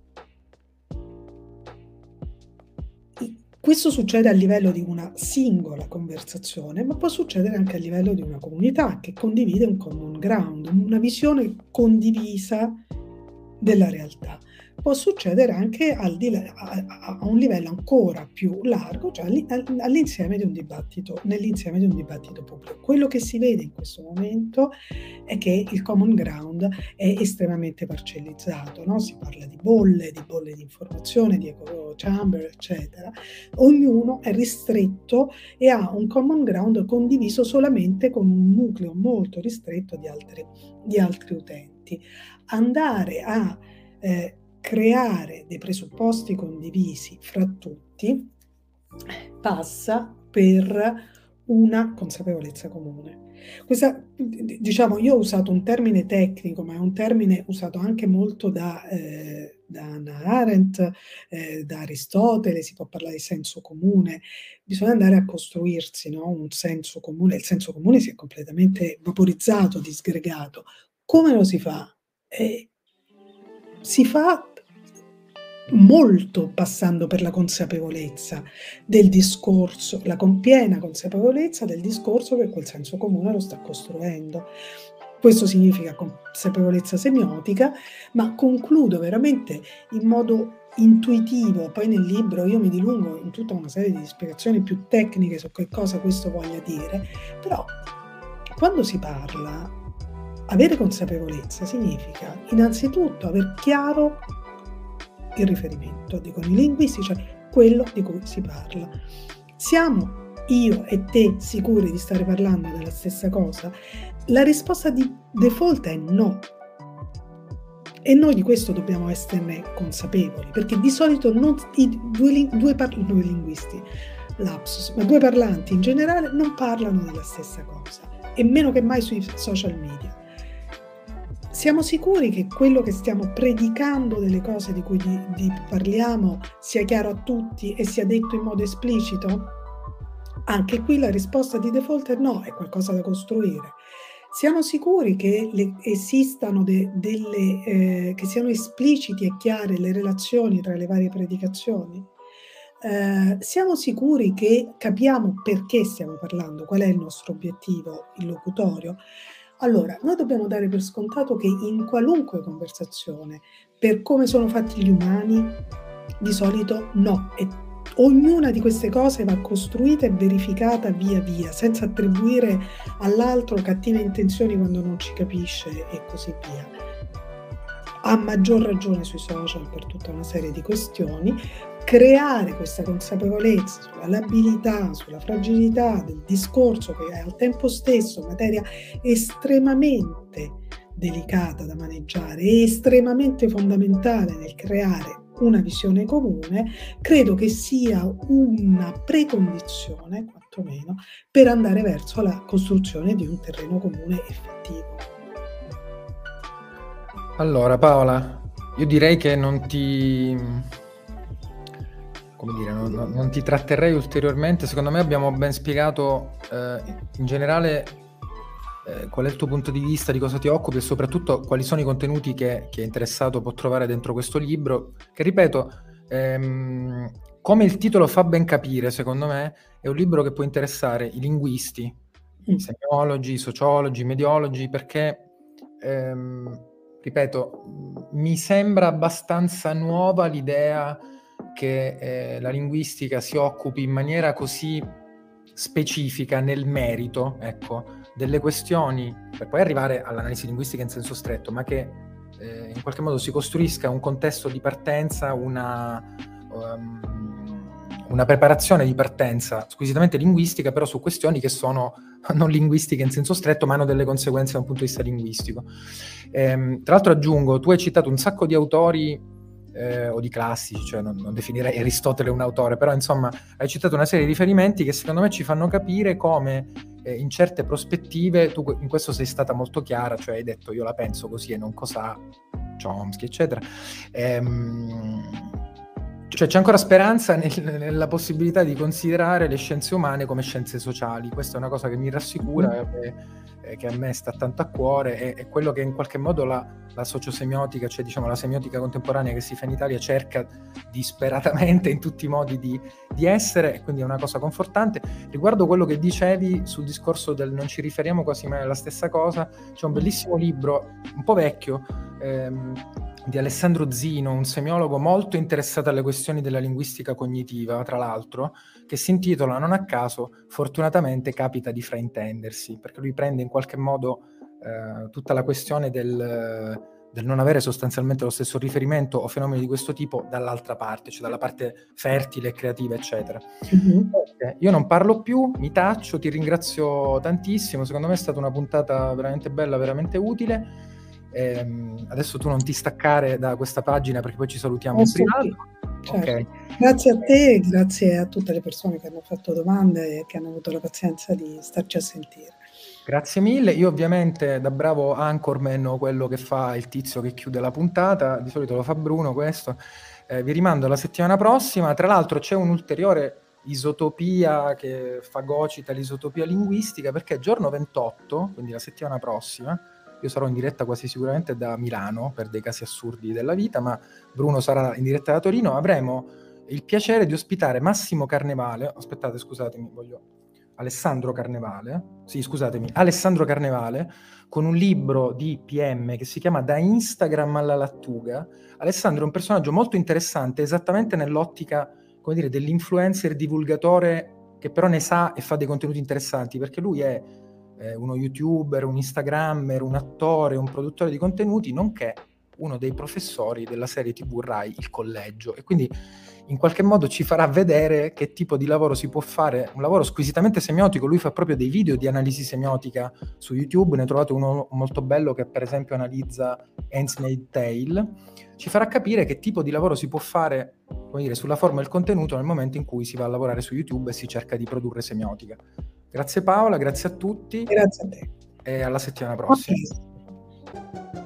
questo succede a livello di una singola conversazione, ma può succedere anche a livello di una comunità che condivide un common ground, una visione condivisa della realtà può succedere anche al di là, a, a, un livello ancora più largo, cioè all'insieme di un dibattito, nell'insieme di un dibattito pubblico. Quello che si vede in questo momento è che il common ground è estremamente parcellizzato, no? si parla di bolle, di bolle di informazione, di echo chamber, eccetera. Ognuno è ristretto e ha un common ground condiviso solamente con un nucleo molto ristretto di altri, di altri utenti. Andare a eh, creare dei presupposti condivisi fra tutti passa per una consapevolezza comune. Questa, diciamo, io ho usato un termine tecnico, ma è un termine usato anche molto da, eh, da Hannah Arendt, eh, da Aristotele, si può parlare di senso comune, bisogna andare a costruirsi no? un senso comune, il senso comune si è completamente vaporizzato, disgregato. Come lo si fa? Eh, si fa molto passando per la consapevolezza del discorso, la piena consapevolezza del discorso che quel senso comune lo sta costruendo. Questo significa consapevolezza semiotica, ma concludo veramente in modo intuitivo, poi nel libro io mi dilungo in tutta una serie di spiegazioni più tecniche su che cosa questo voglia dire, però quando si parla, avere consapevolezza significa innanzitutto aver chiaro il riferimento, dicono i linguisti, cioè quello di cui si parla. Siamo io e te sicuri di stare parlando della stessa cosa? La risposta di default è no. E noi di questo dobbiamo esserne consapevoli, perché di solito non, i due, due, par- due linguisti, lapsus, ma due parlanti in generale non parlano della stessa cosa, e meno che mai sui social media. Siamo sicuri che quello che stiamo predicando delle cose di cui di, di parliamo sia chiaro a tutti e sia detto in modo esplicito? Anche qui la risposta di default è no, è qualcosa da costruire. Siamo sicuri che le esistano de delle ehm, che siano espliciti e chiare le relazioni tra le varie predicazioni? Ehm, siamo sicuri che capiamo perché stiamo parlando, qual è il nostro obiettivo illocutorio? Allora, noi dobbiamo dare per scontato che in qualunque conversazione, per come sono fatti gli umani, di solito no, e ognuna di queste cose va costruita e verificata via via, senza attribuire all'altro cattive intenzioni quando non ci capisce e così via. A maggior ragione sui social per tutta una serie di questioni, creare questa consapevolezza sulla labilità, sulla fragilità del discorso che è al tempo stesso materia estremamente delicata da maneggiare e estremamente fondamentale nel creare una visione comune, credo che sia una precondizione, quantomeno, per andare verso la costruzione di un terreno comune effettivo. Allora Paola, io direi che non ti come dire, non, non, ti tratterrei ulteriormente. Secondo me abbiamo ben spiegato eh, in generale eh, qual è il tuo punto di vista, di cosa ti occupi e soprattutto quali sono i contenuti che chi è interessato può trovare dentro questo libro, che ripeto, ehm, come il titolo fa ben capire, secondo me, è un libro che può interessare i linguisti, mm. i semiologi, i sociologi, i mediologi, perché, ehm, ripeto, mi sembra abbastanza nuova l'idea che eh, la linguistica si occupi in maniera così specifica nel merito, ecco, delle questioni, per poi arrivare all'analisi linguistica in senso stretto, ma che eh, in qualche modo si costruisca un contesto di partenza, una, um, una preparazione di partenza squisitamente linguistica, però su questioni che sono non linguistiche in senso stretto, ma hanno delle conseguenze da un punto di vista linguistico. Ehm, tra l'altro aggiungo, tu hai citato un sacco di autori eh, o di classici, cioè non, non, definirei Aristotele un autore, però insomma hai citato una serie di riferimenti che secondo me ci fanno capire come eh, in certe prospettive, tu in questo sei stata molto chiara, cioè hai detto io la penso così e non cosa Chomsky, eccetera. Ehm, cioè c'è ancora speranza nel, nella possibilità di considerare le scienze umane come scienze sociali, questa è una cosa che mi rassicura. Mm-hmm. E, eh, che a me sta tanto a cuore, è, è quello che in qualche modo la, la, sociosemiotica, cioè diciamo la semiotica contemporanea che si fa in Italia, cerca disperatamente in tutti i modi di, di essere, quindi è una cosa confortante. Riguardo quello che dicevi sul discorso del non ci riferiamo quasi mai alla stessa cosa, c'è un bellissimo libro, un po' vecchio, ehm, di Alessandro Zino, un semiologo molto interessato alle questioni della linguistica cognitiva, tra l'altro, che si intitola non a caso Fortunatamente capita di fraintendersi, perché lui prende in qualche modo eh, tutta la questione del, del, non avere sostanzialmente lo stesso riferimento o fenomeni di questo tipo dall'altra parte, cioè dalla parte fertile e creativa, eccetera. Mm-hmm. Io non parlo più, mi taccio, ti ringrazio tantissimo, secondo me è stata una puntata veramente bella, veramente utile Ehm, adesso tu non ti staccare da questa pagina perché poi ci salutiamo in privato. Certo. Okay. Grazie a te grazie a tutte le persone che hanno fatto domande e che hanno avuto la pazienza di starci a sentire. Grazie mille. Io ovviamente da bravo anchorman quello che fa il tizio che chiude la puntata, di solito lo fa Bruno questo, eh, vi rimando alla settimana prossima. Tra l'altro c'è un'ulteriore isotopia che fagocita l'isotopia linguistica perché giorno 28, quindi la settimana prossima, io sarò in diretta quasi sicuramente da Milano per dei casi assurdi della vita, ma Bruno sarà in diretta da Torino. Avremo il piacere di ospitare Massimo Carnevale. Aspettate, scusatemi, voglio. Alessandro Carnevale, sì, scusatemi, Alessandro Carnevale, con un libro di PM che si chiama Da Instagram alla lattuga. Alessandro è un personaggio molto interessante, esattamente nell'ottica, come dire, dell'influencer divulgatore che però ne sa e fa dei contenuti interessanti, perché lui è eh, uno youtuber, un instagrammer, un attore, un produttore di contenuti, nonché uno dei professori della serie TV Rai, il collegio. E quindi in qualche modo ci farà vedere che tipo di lavoro si può fare, un lavoro squisitamente semiotico. Lui fa proprio dei video di analisi semiotica su YouTube, ne trovate uno molto bello che per esempio analizza Handmaid's Tale. Ci farà capire che tipo di lavoro si può fare come dire, sulla forma e il contenuto nel momento in cui si va a lavorare su YouTube e si cerca di produrre semiotica. Grazie Paola, grazie a tutti. Grazie a te. E alla settimana prossima. Okay.